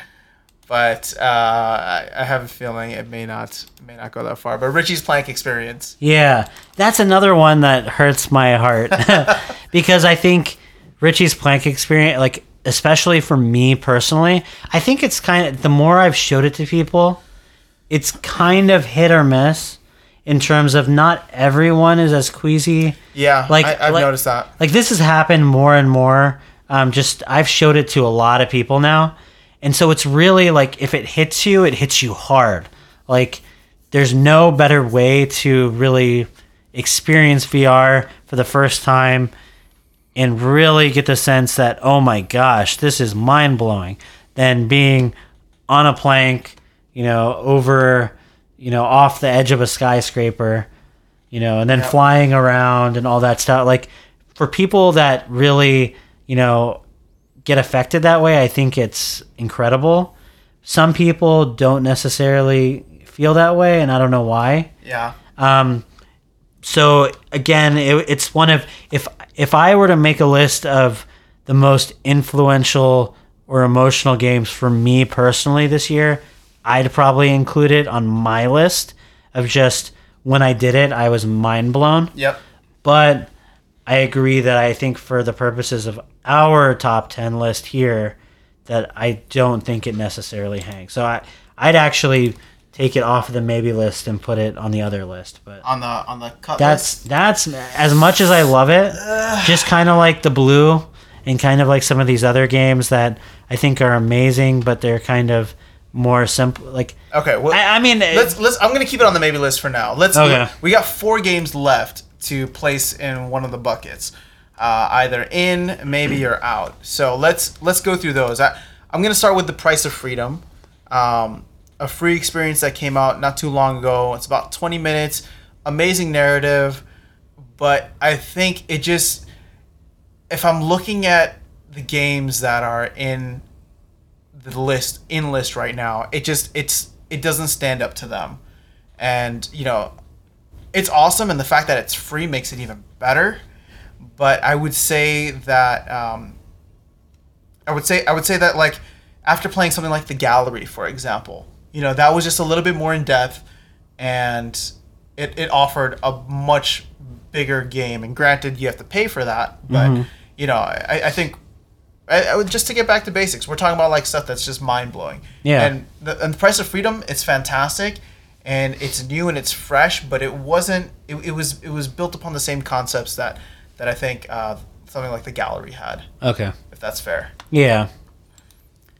but uh I, I have a feeling it may not may not go that far. But richie's plank experience. Yeah, that's another one that hurts my heart. <laughs> <laughs> Because I think Richie's plank experience, like especially for me personally, I think it's kind of the more I've showed it to people, it's kind of hit or miss in terms of not everyone is as queasy. yeah Like- I, i've like- noticed that. Like this has happened more and more. Um, just I've showed it to a lot of people now, and so it's really like if it hits you, it hits you hard. Like there's no better way to really experience VR for the first time and really get the sense that oh my gosh, this is mind blowing than being on a plank, you know, over, you know, off the edge of a skyscraper, you know, and then flying around and all that stuff. Like for people that really, you know, get affected that way, I think it's incredible. Some people don't necessarily feel that way, and I don't know why. yeah Um, so again, it, it's one of if if I were to make a list of the most influential or emotional games for me personally this year, I'd probably include it on my list of just when I did it, I was mind blown. yep But I agree that I think for the purposes of our top 10 list here, that I don't think it necessarily hangs. So I, I'd actually take it off of the maybe list and put it on the other list. But on the on the cut that's that's as much as I love it, just kind of like the blue and kind of like some of these other games that I think are amazing, but they're kind of more simple. Like okay well I, I mean, let's let's i'm gonna keep it on the maybe list for now let's Okay. we got four games left to place in one of the buckets uh, either in maybe or out. So let's let's go through those. I, i'm gonna start with the price of freedom. Um, a free experience that came out not too long ago. It's about 20 minutes. Amazing narrative but i think it just if i'm looking at the games that are in the list in list right now it just it's it doesn't stand up to them. And you know it's awesome and the fact that it's free makes it even better but i would say that um, i would say i would say that like after playing something like the gallery for example you know that was just a little bit more in depth and it, it offered a much bigger game and granted you have to pay for that but you know i, I think I, I would just to get back to basics. We're talking about like stuff that's just mind blowing. Yeah. And the, and the price of freedom, it's fantastic, and it's new and it's fresh, but it wasn't. It, it was it was built upon the same concepts that that I think uh, something like the gallery had. okay, If that's fair. yeah.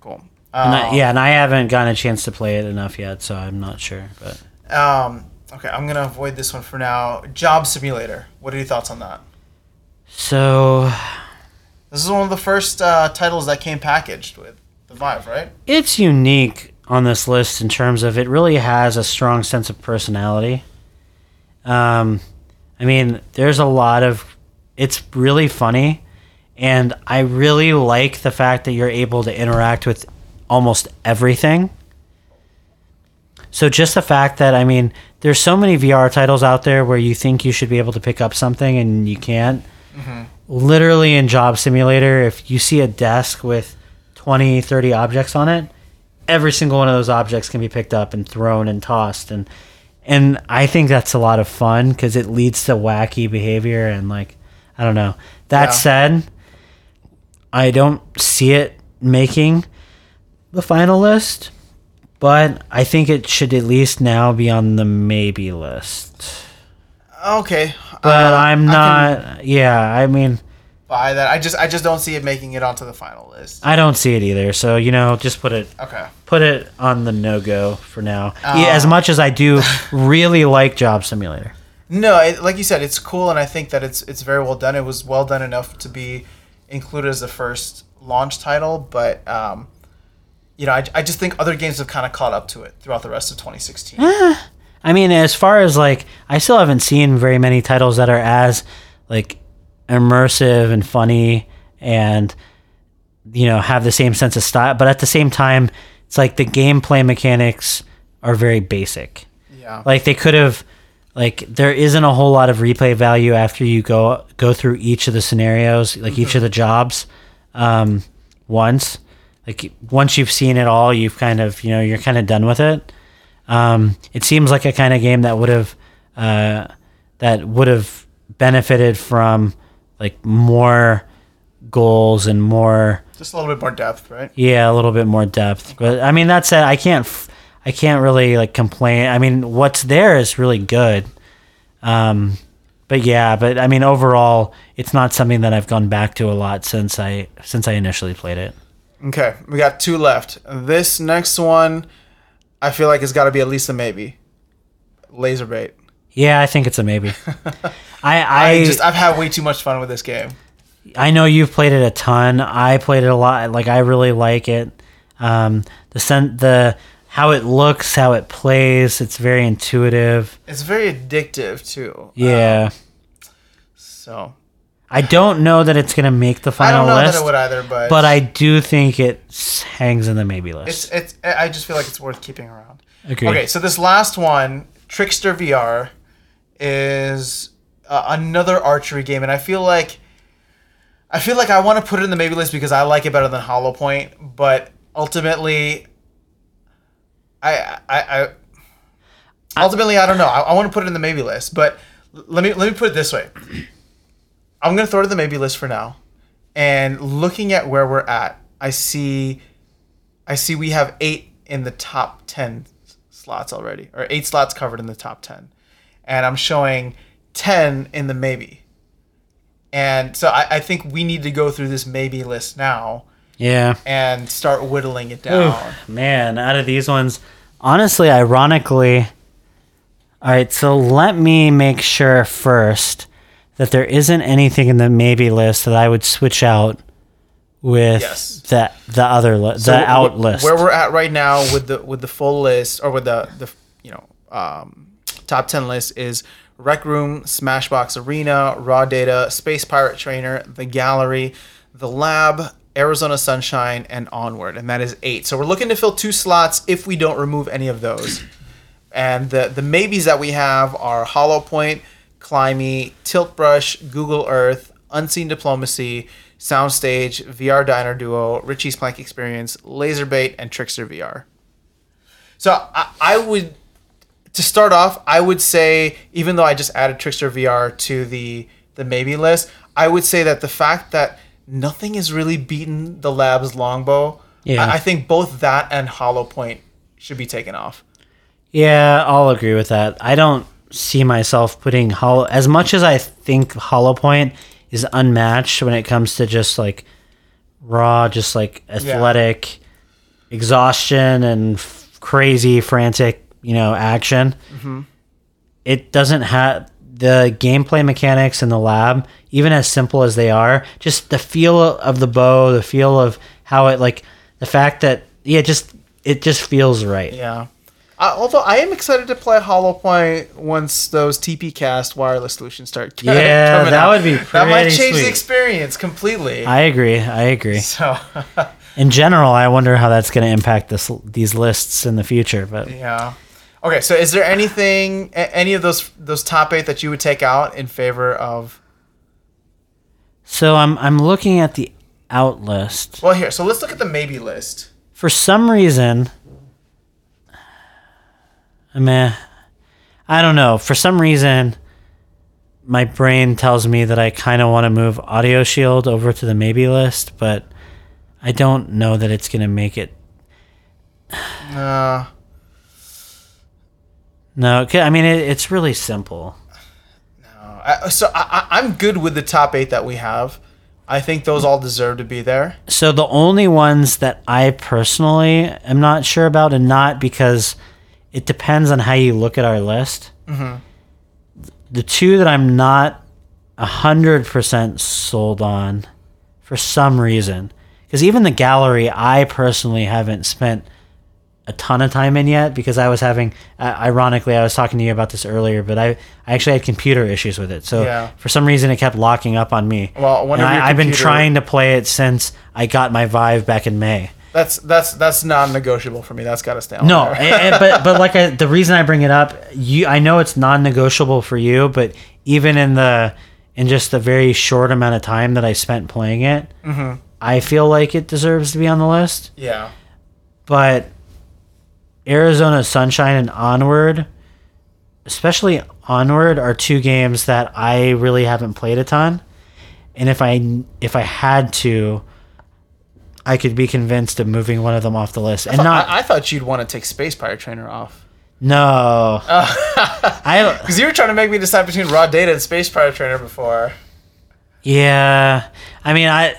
Cool. And I, Um, yeah, and I haven't gotten a chance to play it enough yet, so I'm not sure. But Um. Okay, I'm gonna avoid this one for now. Job Simulator. What are your thoughts on that? so This is one of the first uh, titles that came packaged with the Vive, right? it's unique. On this list in terms of it really has a strong sense of personality. Um, I mean, there's a lot of. It's really funny, and I really like the fact that you're able to interact with almost everything. So just the fact that I mean, there's so many VR titles out there where you think you should be able to pick up something and you can't. Literally in Job Simulator, if you see a desk with 20, 30 objects on it, every single one of those objects can be picked up and thrown and tossed and and I think that's a lot of fun because it leads to wacky behavior and like I don't know. That Yeah. said, I don't see it making the final list, but I think it should at least now be on the maybe list. Okay, But uh, I'm I not. can yeah, I mean, buy that. I just I just don't see it making it onto the final list. I don't see it either. So you know, just put it Okay. put it on the no go for now. Oh. Yeah, as much as I do <laughs> really like Job Simulator. No, it, like you said, it's cool, and I think that it's it's very well done. It was well done enough to be included as the first launch title, but um, you know, I, I just think other games have kind of caught up to it throughout the rest of 2016. I mean, as far as like, I still haven't seen very many titles that are as like immersive and funny and you know have the same sense of style. But at the same time, it's like the gameplay mechanics are very basic. Yeah. Like they could have, like there isn't a whole lot of replay value after you go go through each of the scenarios, like each of the jobs, um, once. Like once you've seen it all, you've kind of you know you're kind of done with it. Um, it seems like a kind of game that would have uh, that would have benefited from like more goals and more Just a little bit more depth, right? yeah, a little bit more depth. But I mean, that said, I can't, I can't really like complain. I mean, what's there is really good. Um, but yeah, but I mean, overall, it's not something that I've gone back to a lot since I since I initially played it. Okay, we got two left. This next one, I feel like it's got to be at least a maybe. Laser bait. Yeah, I think it's a maybe. <laughs> I I, I just I've had way too much fun with this game. I know you've played it a ton. I played it a lot. Like I really like it. Um, the sen- the how it looks, how it plays. It's very intuitive. It's very addictive too. Yeah. So I don't know that it's gonna make the final. I don't know list, that it would either, but but I do think it hangs in the maybe list. it's it's I just feel like it's worth keeping around. Agreed. Okay, so this last one, Trickster VR, is uh, another archery game, and I feel like I feel like I want to put it in the maybe list because I like it better than Holopoint, but ultimately, I I, I ultimately I don't know. I, I want to put it in the maybe list, but let me let me put it this way. I'm gonna throw it in the maybe list for now, and looking at where we're at, I see I see we have eight in the top ten slots already, or eight slots covered in the top 10. And I'm showing 10 in the maybe. And so I, I think we need to go through this maybe list now yeah. and start whittling it down. Oof, man, out of these ones, honestly, ironically, all right. So let me make sure first that there isn't anything in the maybe list that I would switch out with Yes. the the other li- So the out list. Where we're at right now with the with the full list or with the the you know um, top ten list is Rec Room, Smashbox Arena, Raw Data, Space Pirate Trainer, The Gallery, The Lab, Arizona Sunshine, and Onward, and that is eight. So we're looking to fill two slots if we don't remove any of those. <clears throat> And the the maybes that we have are Hollow Point, Climbey, Tilt Brush, Google Earth, Unseen Diplomacy, Soundstage, VR Diner Duo, Richie's Plank Experience, Laserbait, and Trickster VR. So I, I would, to start off, I would say even though I just added Trickster VR to the the maybe list, I would say that the fact that nothing has really beaten the Lab's Longbow, Yeah. I, I think both that and Holopoint should be taken off. Yeah, I'll agree with that. I don't see myself putting Hollow as much as I think Holopoint is unmatched when it comes to just like raw, just like athletic exhaustion and f- crazy, frantic, you know, action. It doesn't have the gameplay mechanics in the lab, even as simple as they are, just the feel of the bow, the feel of how it like the fact that yeah, just it just feels right. Yeah. Uh, although I am excited to play Holopoint once those TP Cast wireless solutions start. <laughs> c- Yeah, coming that out. would be that might change the experience completely. I agree. I agree. so <laughs> In general, I wonder how that's going to impact this these lists in the future. But yeah. Okay, so is there anything, any of those those top eight that you would take out in favor of? so I'm I'm looking at the out list. Well, here, so let's look at the maybe list. For some reason, I mean, I don't know. For some reason, my brain tells me that I kind of want to move Audio Shield over to the maybe list, but I don't know that it's going to make it. Uh, No, I mean it, it's really simple. I, so I, I- I'm good with the top eight that we have. I think those all deserve to be there. So the only ones that I personally am not sure about, and not because it depends on how you look at our list. Mm-hmm. The two that I'm not a hundred percent sold on, for some reason, because even the gallery, I personally haven't spent a ton of time in yet because I was having, uh, ironically, I was talking to you about this earlier, but I, I actually had computer issues with it. So Yeah. for some reason, it kept locking up on me. Well, And I, I've been trying to play it since I got my Vive back in May. That's that's that's non-negotiable for me. That's got to stay on. No, and- but but <laughs> like I, the reason I bring it up, you I know it's non-negotiable for you, but even in the in just the very short amount of time that I spent playing it, Mm-hmm. I feel like it deserves to be on the list. yeah. But Arizona Sunshine and Onward, especially Onward, are two games that I really haven't played a ton. And if I if I had to, I could be convinced of moving one of them off the list. And not I, I thought you'd want to take Space Pirate Trainer off no. <laughs> I because <laughs> you were trying to make me decide between Raw Data and Space Pirate Trainer before. yeah. I mean I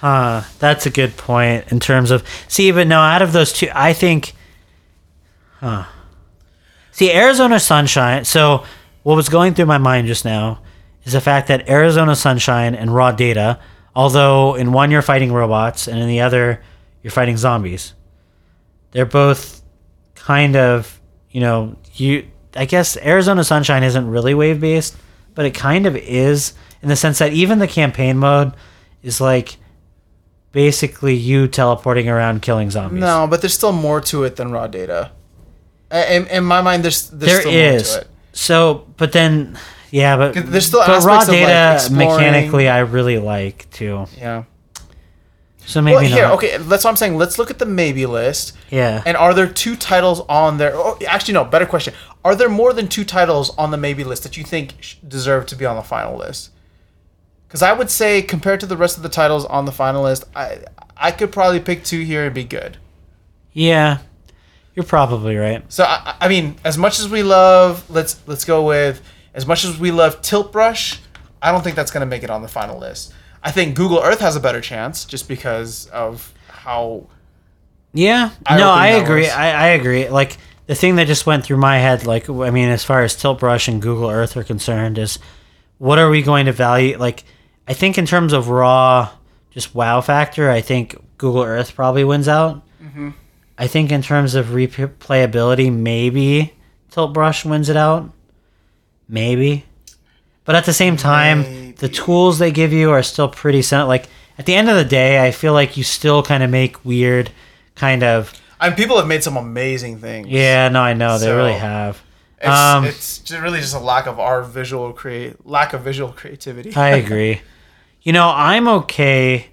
huh, that's a good point in terms of see, but no, out of those two I think huh. See, Arizona Sunshine so what was going through my mind just now is the fact that Arizona Sunshine and Raw Data, although in one you're fighting robots and in the other you're fighting zombies, they're both kind of, you know, you. I guess Arizona Sunshine isn't really wave based, but it kind of is in the sense that even the campaign mode is like basically you teleporting around killing zombies. No, but there's still more to it than Raw Data. In, in my mind, there's there's there still is. more to it. So, but then, yeah, but there's still but raw aspects of, like, data mechanically, I really like too. Yeah. So maybe Well, here, not. okay, that's what I'm saying. Let's look at the maybe list. Yeah. And are there two titles on there? Oh, actually, no. Better question: Are there more than two titles on the maybe list that you think deserve to be on the final list? Because I would say, compared to the rest of the titles on the final list, I I could probably pick two here and be good. yeah, you're probably right. So I, I mean, as much as we love, let's let's go with as much as we love Tilt Brush, I don't think that's gonna make it on the final list. I think Google Earth has a better chance just because of how Yeah, no, I agree. I, I agree. Like the thing that just went through my head, like I mean, as far as Tilt Brush and Google Earth are concerned, is what are we going to value? Like, I think in terms of raw, just wow factor, I think Google Earth probably wins out. Mm-hmm. I think in terms of replayability, maybe Tilt Brush wins it out. Maybe, but at the same time, the tools they give you are still pretty. Like at the end of the day, I feel like you still kind of make weird, kind of. I mean, people have made some amazing things. Yeah, no, I know they really have. It's, Um, it's just really just a lack of our visual create lack of visual creativity. I <laughs> agree. You know, I'm okay.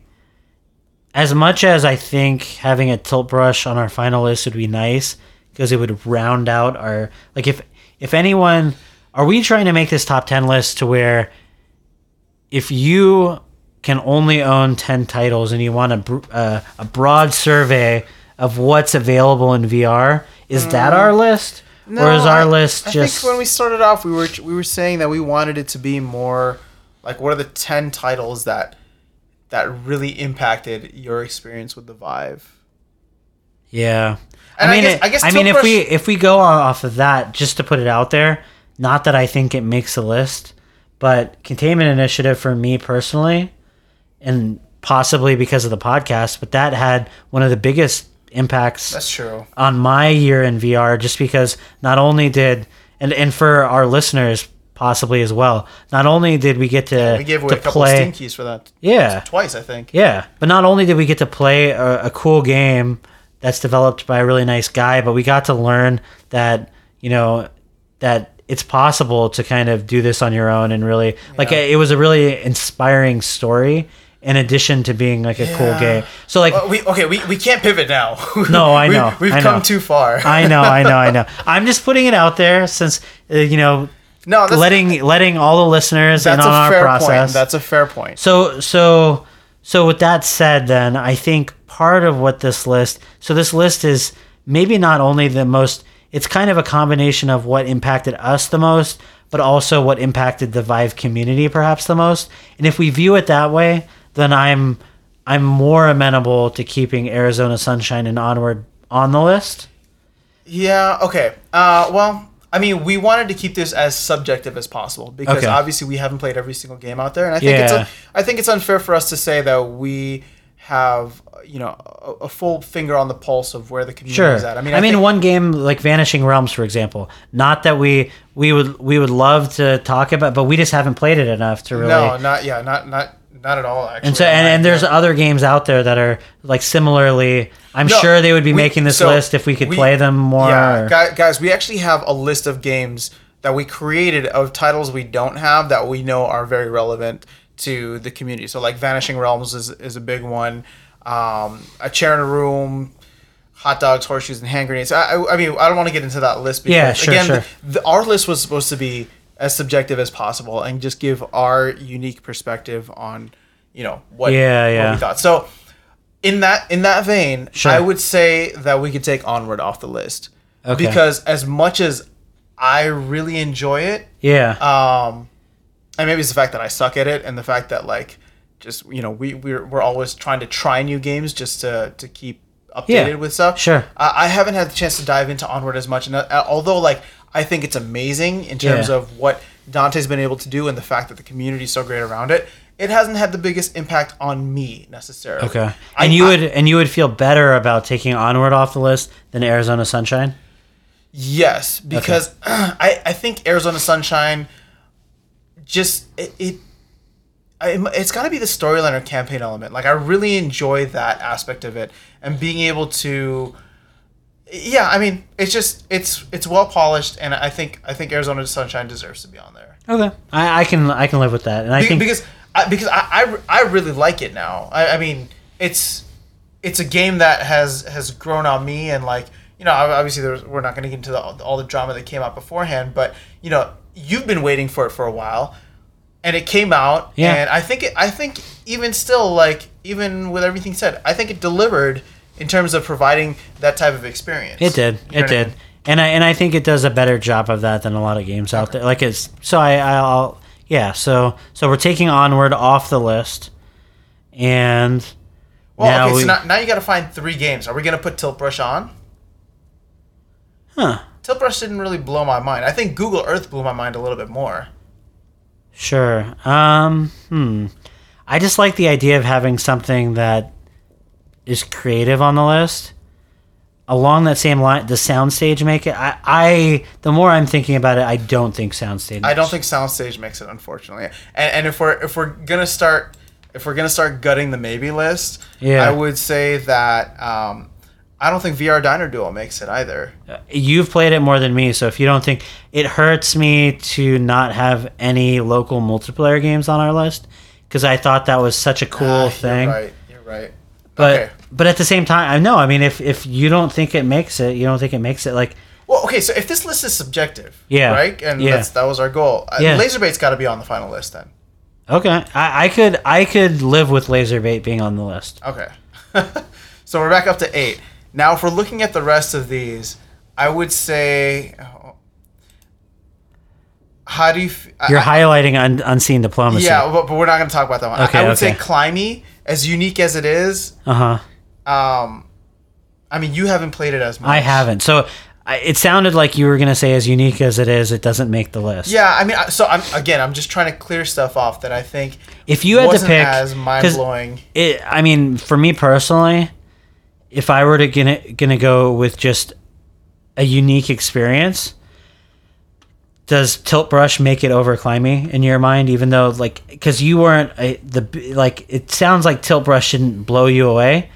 As much as I think having a tilt brush on our final list would be nice because it would round out our like if if anyone are we trying to make this top 10 list to where if you can only own 10 titles and you want a uh, a broad survey of what's available in VR is that our list or is our Mm. I- list I just think when we started off, we were we were saying that we wanted it to be more like what are the ten titles that that really impacted your experience with the Vive. Yeah. And I I mean, guess- it- I guess I mean, if we if we go off of that, just to put it out there, not that I think it makes a list, but Containment Initiative for me personally, and possibly because of the podcast, but that had one of the biggest impacts That's true. on my year in VR just because not only did and and for our listeners possibly as well, not only did we get to We gave away a couple play of Steam keys for that. yeah Twice, I think. yeah, but not only did we get to play a, a cool game that's developed by a really nice guy, but we got to learn that you know that it's possible to kind of do this on your own and really like it was a really inspiring story in addition to being like a cool game. So like Well, we okay. We, we can't pivot now. <laughs> No, I know, We've I come too far. I know, I know, I <laughs> know. I'm just putting it out there since uh, you know no, that's, letting letting all the listeners in on a our fair process. point. That's a fair point. So so so with that said then I think part of what this list so this list is maybe not only the most it's kind of a combination of what impacted us the most but also what impacted the Vive community perhaps the most. And if we view it that way, then I'm I'm more amenable to keeping Arizona Sunshine and Onward on the list. Yeah. Okay. Uh, well, I mean, we wanted to keep this as subjective as possible because Okay. obviously we haven't played every single game out there, and I think it's Yeah. a, I think it's unfair for us to say that we have you know a, a full finger on the pulse of where the community Sure. is at. I mean, I, mean, think- one game like Vanishing Realms, for example. Not that we we would we would love to talk about, but we just haven't played it enough to really. no, not yeah, not not not at all. Actually, and so and, and there's other games out there that are like similarly. I'm No, sure they would be we- making this so list if we could we- play them more. Yeah, or- guy- guys, we actually have a list of games that we created of titles we don't have that we know are very relevant to the community. So like Vanishing Realms is, is a big one. Um, a chair in a room, hot dogs, horseshoes, and hand grenades. I, I, I mean, I don't want to get into that list because Yeah, sure, again, sure. The, the, our list was supposed to be as subjective as possible and just give our unique perspective on, you know, what, Yeah, what we thought. So in that in that vein, Sure. I would say that we could take Onward off the list Okay. because as much as I really enjoy it, yeah. um, and maybe it's the fact that I suck at it, and the fact that like just you know we we're, we're always trying to try new games just to to keep updated Yeah, with stuff. sure. I, I haven't had the chance to dive into Onward as much, and uh, although like I think it's amazing in terms Yeah. of what Dante's been able to do and the fact that the community is so great around it. It hasn't had the biggest impact on me necessarily. okay. I- And you I- would and you would feel better about taking Onward off the list than Arizona Sunshine. Yes, because <clears throat> I, I think Arizona Sunshine just it, it I, it's got to be the storyline or campaign element. Like I really enjoy that aspect of it and being able to yeah, I mean, it's just it's it's well polished and I think I think Arizona Sunshine deserves to be on there. Okay. I, I can I can live with that. And I Be- think because I, because I, I, I really like it now. I, I mean, it's it's a game that has has grown on me, and like you know, obviously there's, we're not going to get into the, all the drama that came out beforehand, but you know, you've been waiting for it for a while, and it came out, Yeah. and I think it, I think even still, like even with everything said, I think it delivered in terms of providing that type of experience. It did. You know It I did. mean? And I and I think it does a better job of that than a lot of games out there. Like it's so I I'll yeah. So so we're taking onward off the list, and Well, now okay, we so now, now you got to find three games. Are we going to put Tilt Brush on? huh Tilt Brush didn't really blow my mind. I think Google Earth blew my mind a little bit more. sure. Um hmm. I just like the idea of having something that is creative on the list. Along that same line, does Soundstage make it? I, I the more I'm thinking about it, I don't think Soundstage. I don't think Soundstage makes it, unfortunately. And, and if we're if we're gonna start if we're gonna start gutting the maybe list, Yeah. I would say that um, I don't think VR Diner Duo makes it either. You've played it more than me, so if you don't think it hurts me to not have any local multiplayer games on our list, because I thought that was such a cool Ah, thing. You're right. You're right. But okay. but at the same time, I know. I mean, if if you don't think it makes it, you don't think it makes it. Like Well, okay. So if this list is subjective, Yeah. right, and Yeah. that's, that was our goal. Uh, Yeah. Laserbait's got to be on the final list then. okay, I, I could I could live with Laserbait being on the list. Okay. <laughs> so we're back up to eight. Now, if we're looking at the rest of these, I would say. How do you? F- I- You're I- highlighting un, unseen diplomacy. Yeah, but, but we're not going to talk about that one. Okay, I, would say. Climbey, as unique as it is, Uh huh. um, I mean, you haven't played it as much. I haven't. So I, it sounded like you were gonna say, as unique as it is, it doesn't make the list. Yeah, I mean, so I'm again, I'm just trying to clear stuff off that I think If you had to pick, as mind blowing. it i mean for me personally if I were to gonna gonna go with just a unique experience, does Tilt Brush make it over Climbey in your mind? Even though like because you weren't a, the like it sounds like Tilt Brush shouldn't blow you away,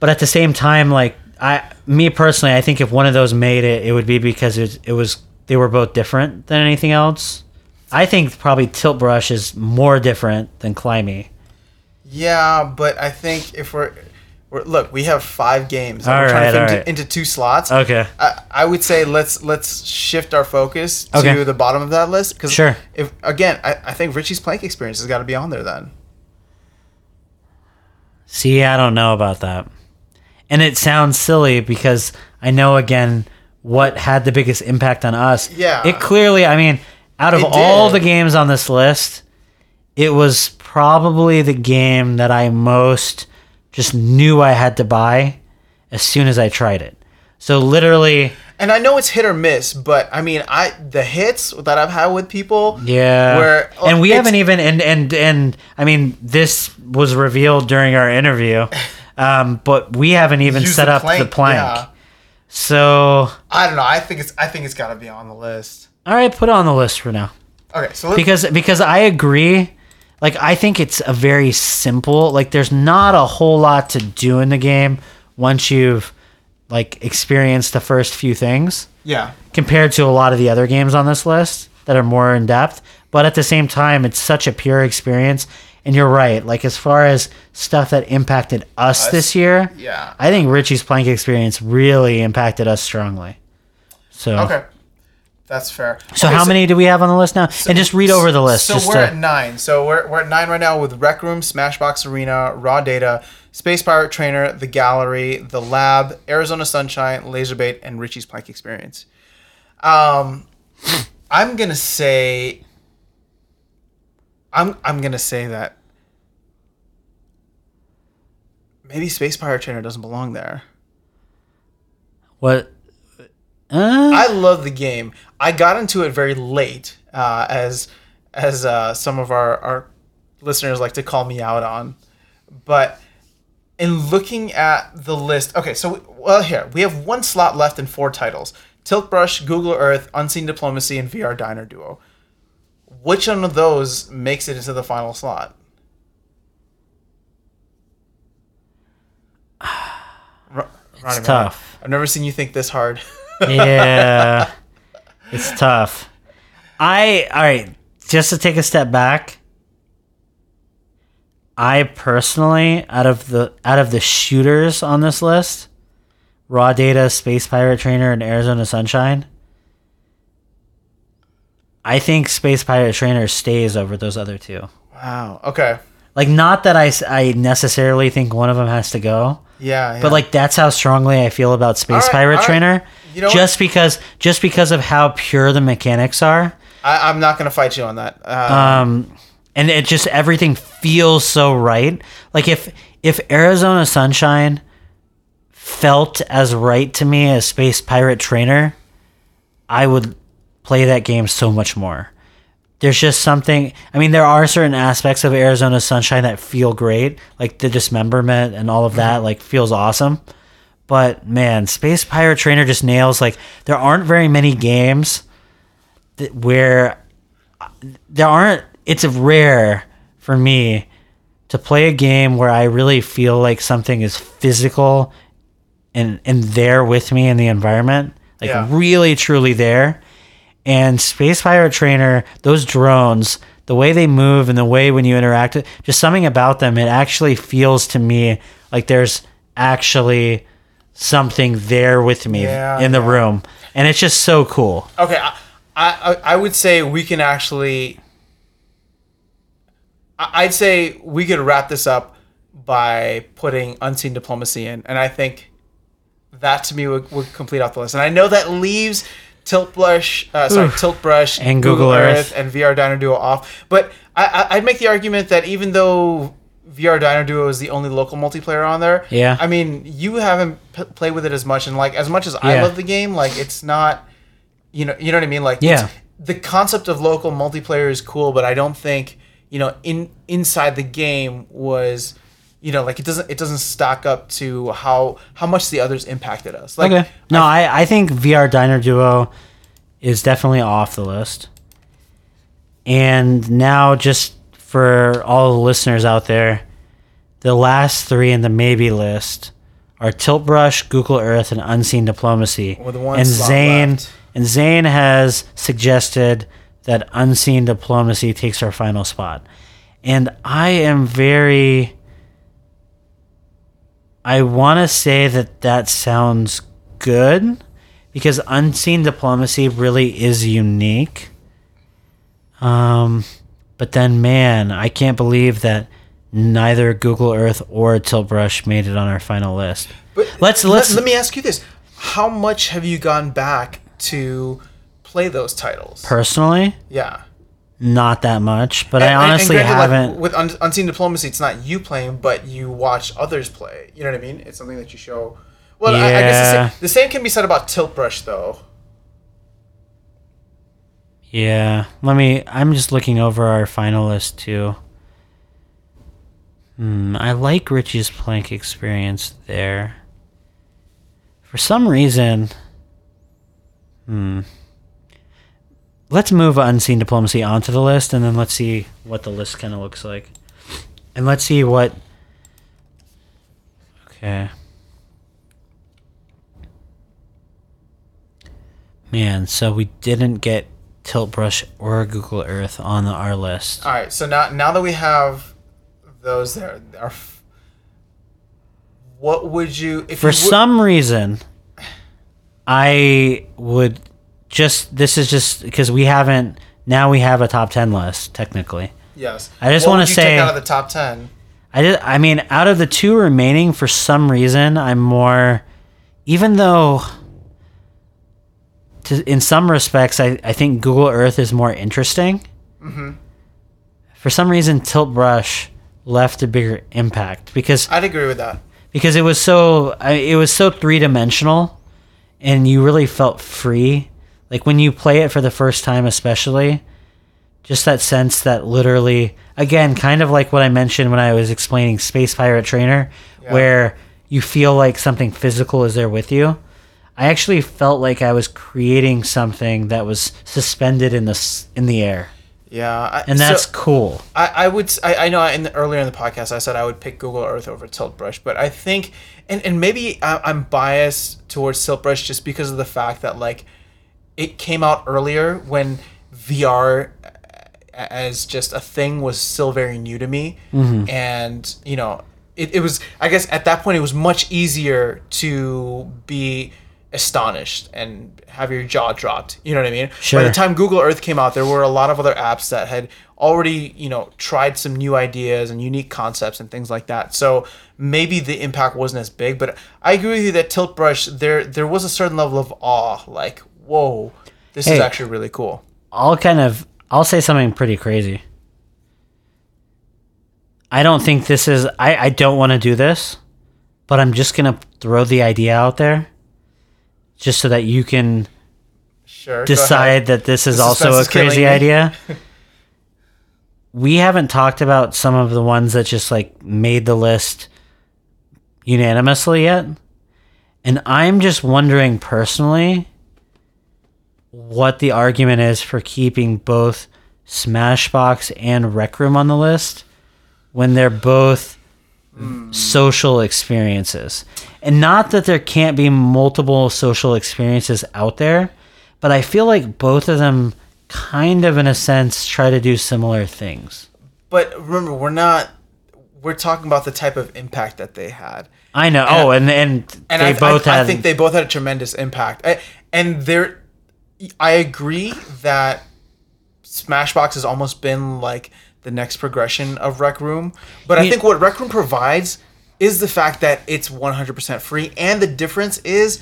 but at the same time, like I me personally, I think if one of those made it, it would be because it it was they were both different than anything else. I think probably Tilt Brush is more different than Climbey. Yeah, but I think if we're, we're look, we have five games. and All we're trying to right, fit into, right. into two slots. Okay. I, I would say let's let's shift our focus Okay. to the bottom of that list because Sure. if again, I, I think Richie's plank experience has got to be on there then. See, I don't know about that. And it sounds silly because I know again what had the biggest impact on us. Yeah. It clearly, I mean, out of It all did. the games on this list, it was probably the game that I most just knew I had to buy as soon as I tried it. So literally, And I know it's hit or miss, but I mean, I the hits that I've had with people, yeah. where and we haven't even and and and I mean, this was revealed during our interview. <laughs> Um, but we haven't even set the up the plank. yeah. So, I don't know. I think it's I think it's got to be on the list. all right, put it on the list for now. Okay, so let's, Because because I agree. Like I think it's a very simple. Like there's not a whole lot to do in the game once you've like experienced the first few things yeah, compared to a lot of the other games on this list that are more in depth. But at the same time, it's such a pure experience. And you're right. Like as far as stuff that impacted us, Us? this year, yeah. I think Richie's Plank experience really impacted us strongly. So Okay, that's fair. So Okay, how many do we have on the list now? and just read over the list. So we're to, at nine. So we're, we're at nine right now with Rec Room, Smashbox Arena, Raw Data, Space Pirate Trainer, The Gallery, The Lab, Arizona Sunshine, Laserbait, and Richie's Plank Experience. Um, <laughs> I'm gonna say. I'm I'm gonna say that. Maybe Space Pirate Trainer doesn't belong there. what? Uh, I love the game. I got into it very late, uh, as as uh, some of our, our listeners like to call me out on. But in looking at the list, okay, so well here we have one slot left in four titles: Tilt Brush, Google Earth, Unseen Diplomacy, and VR Diner Duo. Which one of those makes it into the final slot? <sighs> Ro- Ronnie, man, tough. I've never seen you think this hard. yeah, <laughs> it's tough. I all right. Just to take a step back, I personally, out of the out of the shooters on this list, Raw Data, Space Pirate Trainer, and Arizona Sunshine. I think Space Pirate Trainer stays over those other two. Wow. Okay. Like, not that I, I necessarily think one of them has to go, Yeah. but like that's how strongly I feel about Space right, Pirate right. Trainer. You know just because just because of how pure the mechanics are. I, I'm not gonna fight you on that. Uh, Um and it just everything feels so right. Like if if Arizona Sunshine felt as right to me as Space Pirate Trainer, I would play that game so much more. There's just something. I mean, there are certain aspects of Arizona Sunshine that feel great, like the dismemberment and all of that. Like feels awesome. But man, Space Pirate Trainer just nails. Like there aren't very many games that where uh, there aren't. It's rare for me to play a game where I really feel like something is physical and and there with me in the environment, like Yeah. really truly there. And Space Pirate Trainer, those drones, the way they move and the way when you interact, just something about them, it actually feels to me like there's actually something there with me Yeah, in the yeah. room, and it's just so cool. okay. I, I I would say we can actually. I'd say we could wrap this up by putting unseen diplomacy in, and I think that to me would, would complete out the list. And I know that leaves Tilt Brush, uh, sorry, Oof. Tilt Brush And Google Earth. and VR Diner Duo off. But I, I, I'd make the argument that even though VR Diner Duo is the only local multiplayer on there, Yeah. I mean, you haven't p- played with it as much, and like as much as I love the game, like it's not, you know, you know what I mean? Like, Yeah. the concept of local multiplayer is cool, but I don't think you know in inside the game was you know, like it doesn't it doesn't stack up to how how much the others impacted us. Like, okay. No, I, I think VR Diner Duo is definitely off the list. And now, just for all the listeners out there, the last three in the maybe list are Tilt Brush, Google Earth, and Unseen Diplomacy. With one and slot Zane left. and Zane has suggested that Unseen Diplomacy takes our final spot. And I am very I want to say that that sounds good because unseen diplomacy really is unique. Um, but then, man, I can't believe that neither Google Earth or Tilt Brush made it on our final list. But Let's- let- let's- let me ask you this: How much have you gone back to play those titles? Personally, yeah. not that much, but I And- and- and honestly granted, like, haven't. with Un- unseen diplomacy, it's not you playing, but you watch others play. You know what I mean? It's something that you show. Well, I, I guess the same, the same can be said about Tilt Brush, though. Yeah, let me. I'm just looking over our finalists too. Hmm, I like Richie's plank experience there. For some reason, hmm. Let's move unseen diplomacy onto the list, and then let's see what the list kind of looks like, and let's see what. Okay. Man, so we didn't get Tilt Brush or Google Earth on our list. All right, so now now that we have those there, are what would you if For you would- some reason, I would just. This is just because we haven't. Now we have a top 10 list, technically. yes? I just wanna say- take out of the top ten. I did. I mean, out of the two remaining, for some reason, I'm more. Even though, to, in some respects, I, I think Google Earth is more interesting. Mm-hmm. For some reason, Tilt Brush left a bigger impact because I'd agree with that. because it was so I, it was so three dimensional, and you really felt free. Like when you play it for the first time, especially, just that sense that literally, again, kind of like what I mentioned when I was explaining Space Pirate Trainer, Yeah. where you feel like something physical is there with you. I actually felt like I was creating something that was suspended in the in the air, Yeah, I, and so- that's cool. I, I would I, I know in the, earlier in the podcast I said I would pick Google Earth over Tilt Brush, but I think and, and maybe I, I'm biased towards Tilt Brush just because of the fact that like it came out earlier when VR as just a thing was still very new to me. Mm-hmm. And you know it, it was I guess at that point it was much easier to be astonished and have your jaw dropped. You know what I mean? Sure. by the time Google Earth came out there were a lot of other apps that had already you know tried some new ideas and unique concepts and things like that. So maybe the impact wasn't as big but I agree with you that Tilt Brush there there was a certain level of awe like whoa this is actually really cool. I'll kind of I'll say something pretty crazy. I don't think this is I, I don't want to do this, but I'm just gonna throw the idea out there just so that you can sure decide that this is The also a crazy idea. <laughs> we haven't talked about some of the ones that just like made the list unanimously yet. And I'm just wondering personally what the argument is for keeping both Smashbox and Rec Room on the list when they're both social experiences. And not that there can't be multiple social experiences out there, but I feel like both of them kind of in a sense try to do similar things. but remember we're not we're talking about the type of impact that they had I know. oh, and and, and they I, both I, had I think they both had a tremendous impact. I, and there, I agree that Smashbox has almost been like the next progression of Rec Room. But I Yeah. think what Rec Room provides is the fact that it's 100% free, and the difference is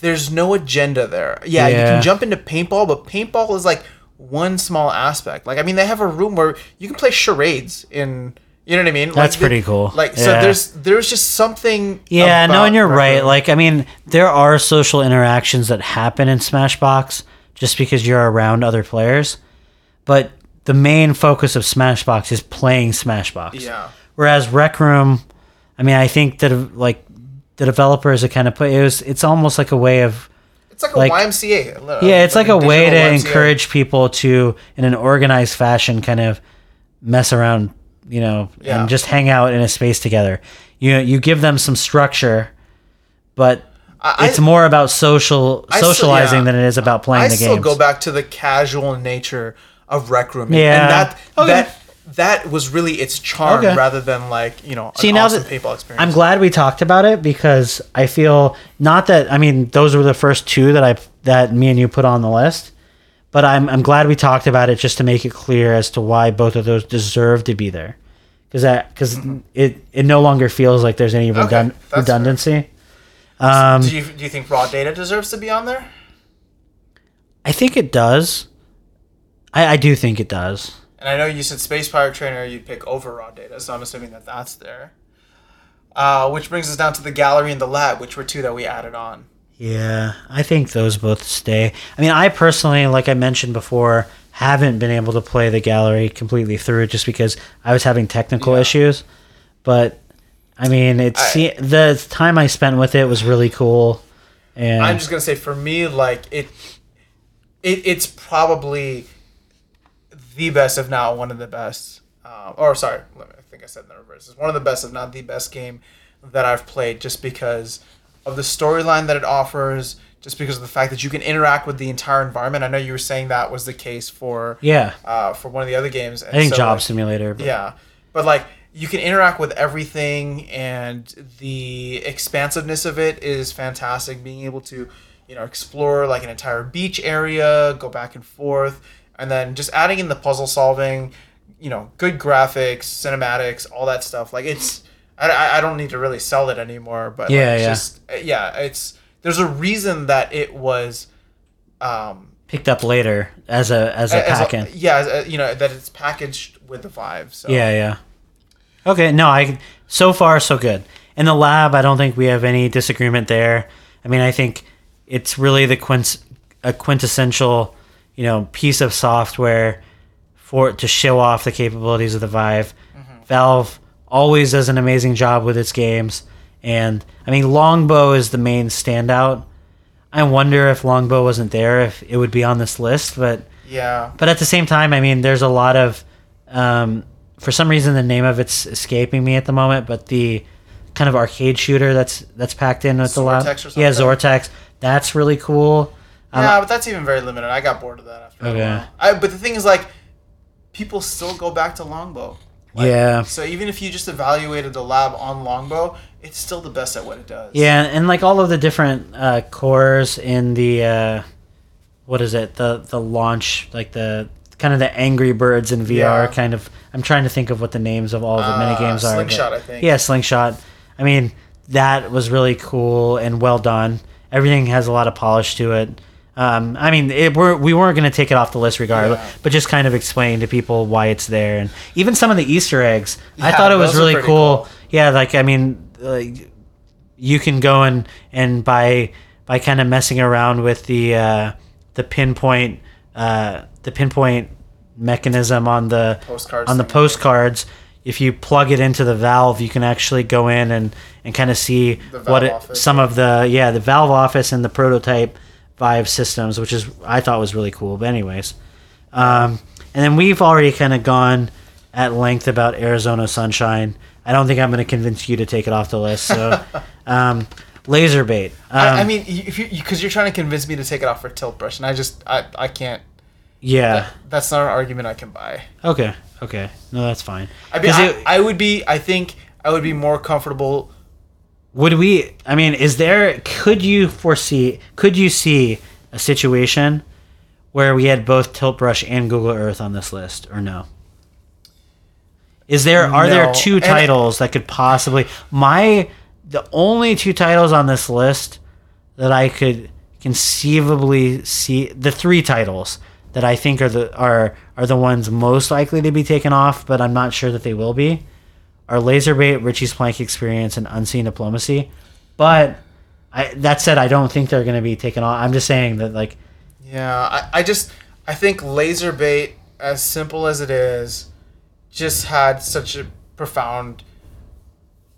there's no agenda there. Yeah, you can jump into paintball, but paintball is like one small aspect. Like I mean, they have a room where you can play charades in. You know what I mean? That's Like, pretty cool. Like so, Yeah. there's there's just something. Yeah, no, and you're right. Room. Like, I mean, there are social interactions that happen in Smashbox just because you're around other players, but the main focus of Smashbox is playing Smashbox. Yeah. Whereas Rec Room, I mean, I think that like the developers are kind of put it was it's almost like a way of It's like a YMCA. yeah, it's like a way to YMCA. encourage people to in an organized fashion kind of mess around, you know, Yeah. and just hang out in a space together. You know, you give them some structure, but I- it's more about social I still- socializing yeah. than it is about playing I the still games. go back to the casual nature of Rec Room. Yeah. And that oh, Okay. that that was really its charm Okay. rather than like, you know, See an now awesome that paintball experience. I'm glad we talked about it because I feel not that I mean those were the first two that I that me and you put on the list, but I'm I'm glad we talked about it just to make it clear as to why both of those deserve to be there, because that because it it no longer feels like there's any redund- Mm-hmm. that's fair. redundancy. Um, do you do you think raw data deserves to be on there? I think it does. I, I do think it does. And I know you said Space Pirate Trainer you'd pick over raw data, so I'm assuming that that's there. Uh, which brings us down to the gallery and the lab, which were two that we added on. Yeah, I think those both stay. I mean, I personally, like I mentioned before, haven't been able to play the gallery completely through just because I was having technical Yeah. issues. But I mean, it's I- the time I spent with it was really cool. And I'm just gonna say for me, like it, it it's probably the best, if not one of the best. Um, or sorry, let me- I think I said in the reverse. It's one of the best, if not the best game that I've played, just because of the storyline that it offers, just because of the fact that you can interact with the entire environment. I know you were saying that was the case for yeah, uh, for one of the other games. I think so, Job like, Simulator. But yeah, but like you can interact with everything, and the expansiveness of it is fantastic. Being able to, you know, explore like an entire beach area, go back and forth, and then just adding in the puzzle solving, you know, good graphics, cinematics, all that stuff. Like it's, I, I- I don't need to really sell it anymore, but like, Yeah, it's yeah. just yeah, it's there's a reason that it was. Um, picked up later as a as a pack-in. yeah, a, you know that it's packaged with the Vive. So Yeah, yeah. Okay, no, I so far so good. In the lab, I don't think we have any disagreement there. I mean, I think it's really the quint a quintessential, you know, piece of software for to show off the capabilities of the Vive. Valve always does an amazing job with its games, and I mean, Longbow is the main standout. I wonder if Longbow wasn't there, if it would be on this list, but yeah. but at the same time, I mean, there's a lot of, um, for some reason, the name of it's escaping me at the moment. But the kind of arcade shooter that's that's packed in with Xortex or yeah, something? Xortex. That's really cool. Um, Yeah, but that's even very limited. I got bored of that after Okay. a while. I, but the thing is, like, people still go back to Longbow. Like, Yeah. So even if you just evaluated the lab on Longbow, it's still the best at what it does. Yeah, and like all of the different uh, cores in the uh, what is it? The the launch, like the kind of the Angry Birds in VR Yeah. kind of. I'm trying to think of what the names of all of the mini Uh, games are. but- Slingshot, I think. Yeah, Slingshot. I mean, that was really cool and well done. Everything has a lot of polish to it. Um, I mean, it, we're, we weren't going to take it off the list regardless, Yeah. but just kind of explain to people why it's there, and even some of the Easter eggs. I thought it was really cool. cool. Yeah, like I mean, like you can go and and by by kind of messing around with the uh, the pinpoint uh, the pinpoint mechanism on the Postcards on the thing. postcards. If you plug it into the valve, you can actually go in and, and kind of see what it, office, some of the yeah the Valve office and the prototype Vive systems, which is I thought was really cool. But anyways, um, and then we've already kind of gone at length about Arizona Sunshine. I don't think I'm going to convince you to take it off the list. So, <laughs> um, laser bait. Um, I, I mean, if you because you're trying to convince me to take it off for tilt brush, and I just I, I can't. yeah. That's not an argument I can buy. Okay. Okay. No, that's fine. I mean, I, it- I would be. I think I would be more comfortable. Would we? I mean, is there? Could you foresee? Could you see a situation where we had both Tilt Brush and Google Earth on this list, or no? Is there? Are there No. two And- titles that could possibly? My the only two titles on this list that I could conceivably see the three titles that I think are the are are the ones most likely to be taken off, but I'm not sure that they will be are Laserbait, Richie's Plank Experience, and Unseen Diplomacy. But I, that said, I don't think they're going to be taken off. I'm just saying that, like, Yeah, I, I just I think laser bait, as simple as it is, just had such a profound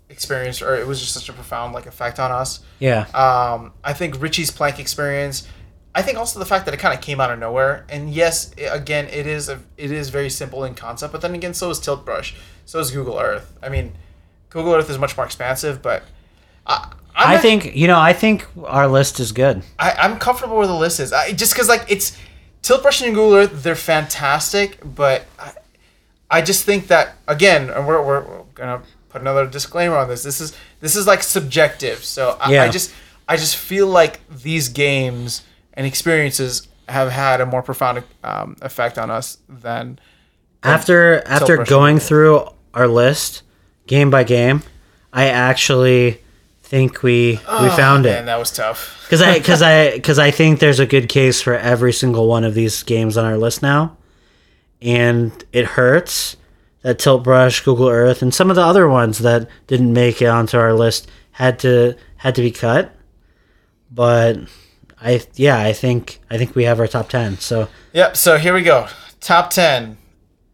experience, or it was just such a profound like effect on us. Yeah. Um, I think Richie's Plank experience. I think also the fact that it kind of came out of nowhere, and yes, i again, it is a, it is very simple in concept, but then again, so is Tilt Brush, so is Google Earth. I mean, Google Earth is much more expansive, but I, I'm I act- think you know. I think our list is good. I, I'm comfortable where the list is. I, just because like it's Tilt Brush and Google Earth, they're fantastic, but I, I just think that again, and we're, we're, we're gonna put another disclaimer on this. This is this is like subjective, so I, I just I just feel like these games and experiences have had a more profound um, effect on us than After after going through our list game by game, I actually think we we oh, found man. it That was tough. <laughs> because I because I because I think there's a good case for every single one of these games on our list now, and it hurts that Tilt Brush, Google Earth, and some of the other ones that didn't make it onto our list had to had to be cut. But I yeah I think I think we have our top ten. So Yep. So here we go. Top ten,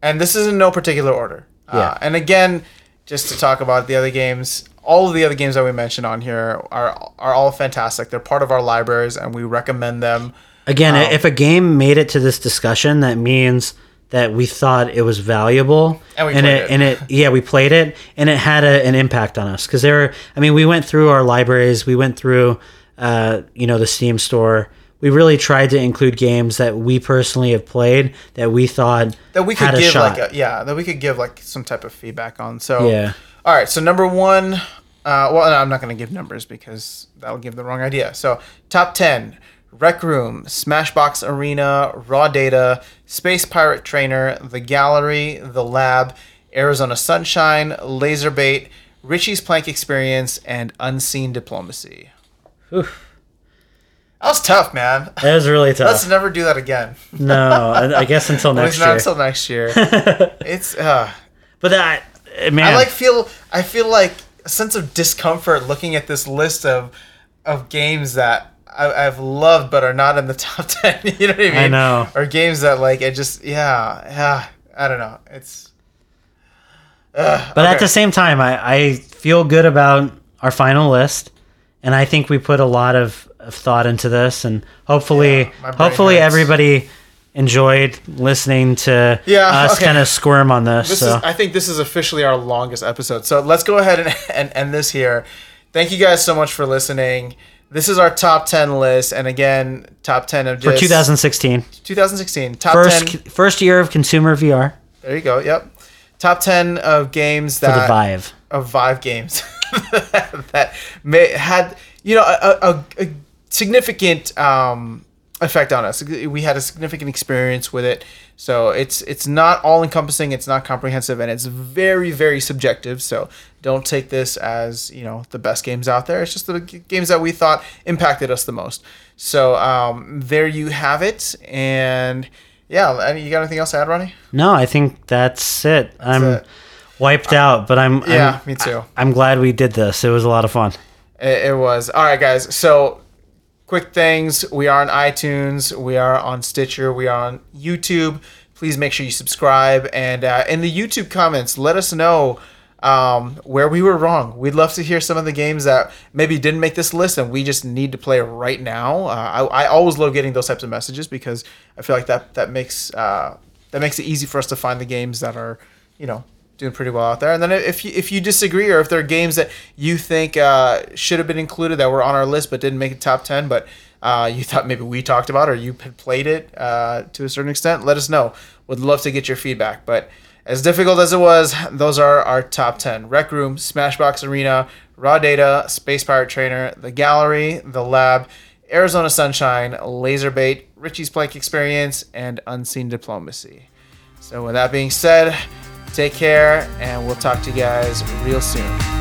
and this is in no particular order. Yeah. Uh, and again, just to talk about the other games, all of the other games that we mentioned on here are are all fantastic. They're part of our libraries, and we recommend them. Again, if a game made it to this discussion, that means that we thought it was valuable, And we and it, it. and it, yeah, we played it, and it had a, an impact on us because there. Were, I mean, we went through our libraries, we went through, uh, you know, the Steam store. We really tried to include games that we personally have played that we thought That we could give shot. like a, yeah, that we could give like some type of feedback on. So Yeah. All right. So number one, uh, well, no, I'm not going to give numbers because that'll give the wrong idea. So top ten. Rec Room, Smashbox Arena, Raw Data, Space Pirate Trainer, The Gallery, The Lab, Arizona Sunshine, Laserbait, Richie's Plank Experience, and Unseen Diplomacy. That was tough, man. that was really <laughs> tough. Let's never do that again. no, I I guess until <laughs> next least not year. until next year. <laughs> it's uh, but that man, I like feel I feel like a sense of discomfort looking at this list of of games that I, I've loved but are not in the top ten. You know what I mean? I know. Or games that like it just yeah yeah I don't know. It's. Ugh, But at the same time, I, I feel good about our final list, and I think we put a lot of, of thought into this, and hopefully, Yeah, hopefully hurts. everybody enjoyed listening to Yeah, us okay. kind of squirm on this. This so is, I think this is officially our longest episode. So let's go ahead and, <laughs> and end this here. Thank you guys so much for listening. This is our top 10 list. And again, top 10 of for 2016, 2016. Top first 10. first year of consumer VR There you go. Yep. Top 10 of games for the that. Vive. Of Vive games <laughs> that may, had, you know, a, a, a significant um, effect on us. We had a significant experience with it. So it's it's not all encompassing, it's not comprehensive, and it's very very subjective. So don't take this as you know the best games out there. It's just the games that we thought impacted us the most. So um, there you have it, and yeah, any- you got anything else to add, Ronnie? No, I think that's it. I'm it. wiped out, but I'm Yeah, I'm, me too. I'm glad we did this. It was a lot of fun. It, it was. All right, guys. So, quick things. We are on iTunes. We are on Stitcher. We are on YouTube. Please make sure you subscribe. And uh, in the YouTube comments, let us know um, where we were wrong. We'd love to hear some of the games that maybe didn't make this list and we just need to play right now. Uh, I, I always love getting those types of messages because I feel like that that makes uh, that makes it easy for us to find the games that are, you know, doing pretty well out there. And then if you, if you disagree or if there are games that you think uh, should have been included that were on our list but didn't make it top 10, but uh, you thought maybe we talked about or you had played it uh, to a certain extent, let us know. Would love to get your feedback. But as difficult as it was, those are our top 10 Rec Room, Smashbox Arena, Raw Data, Space Pirate Trainer, The Gallery, The Lab, Arizona Sunshine, Laserbait, Richie's Plank Experience, and Unseen Diplomacy. So, with that being said, take care, and we'll talk to you guys real soon.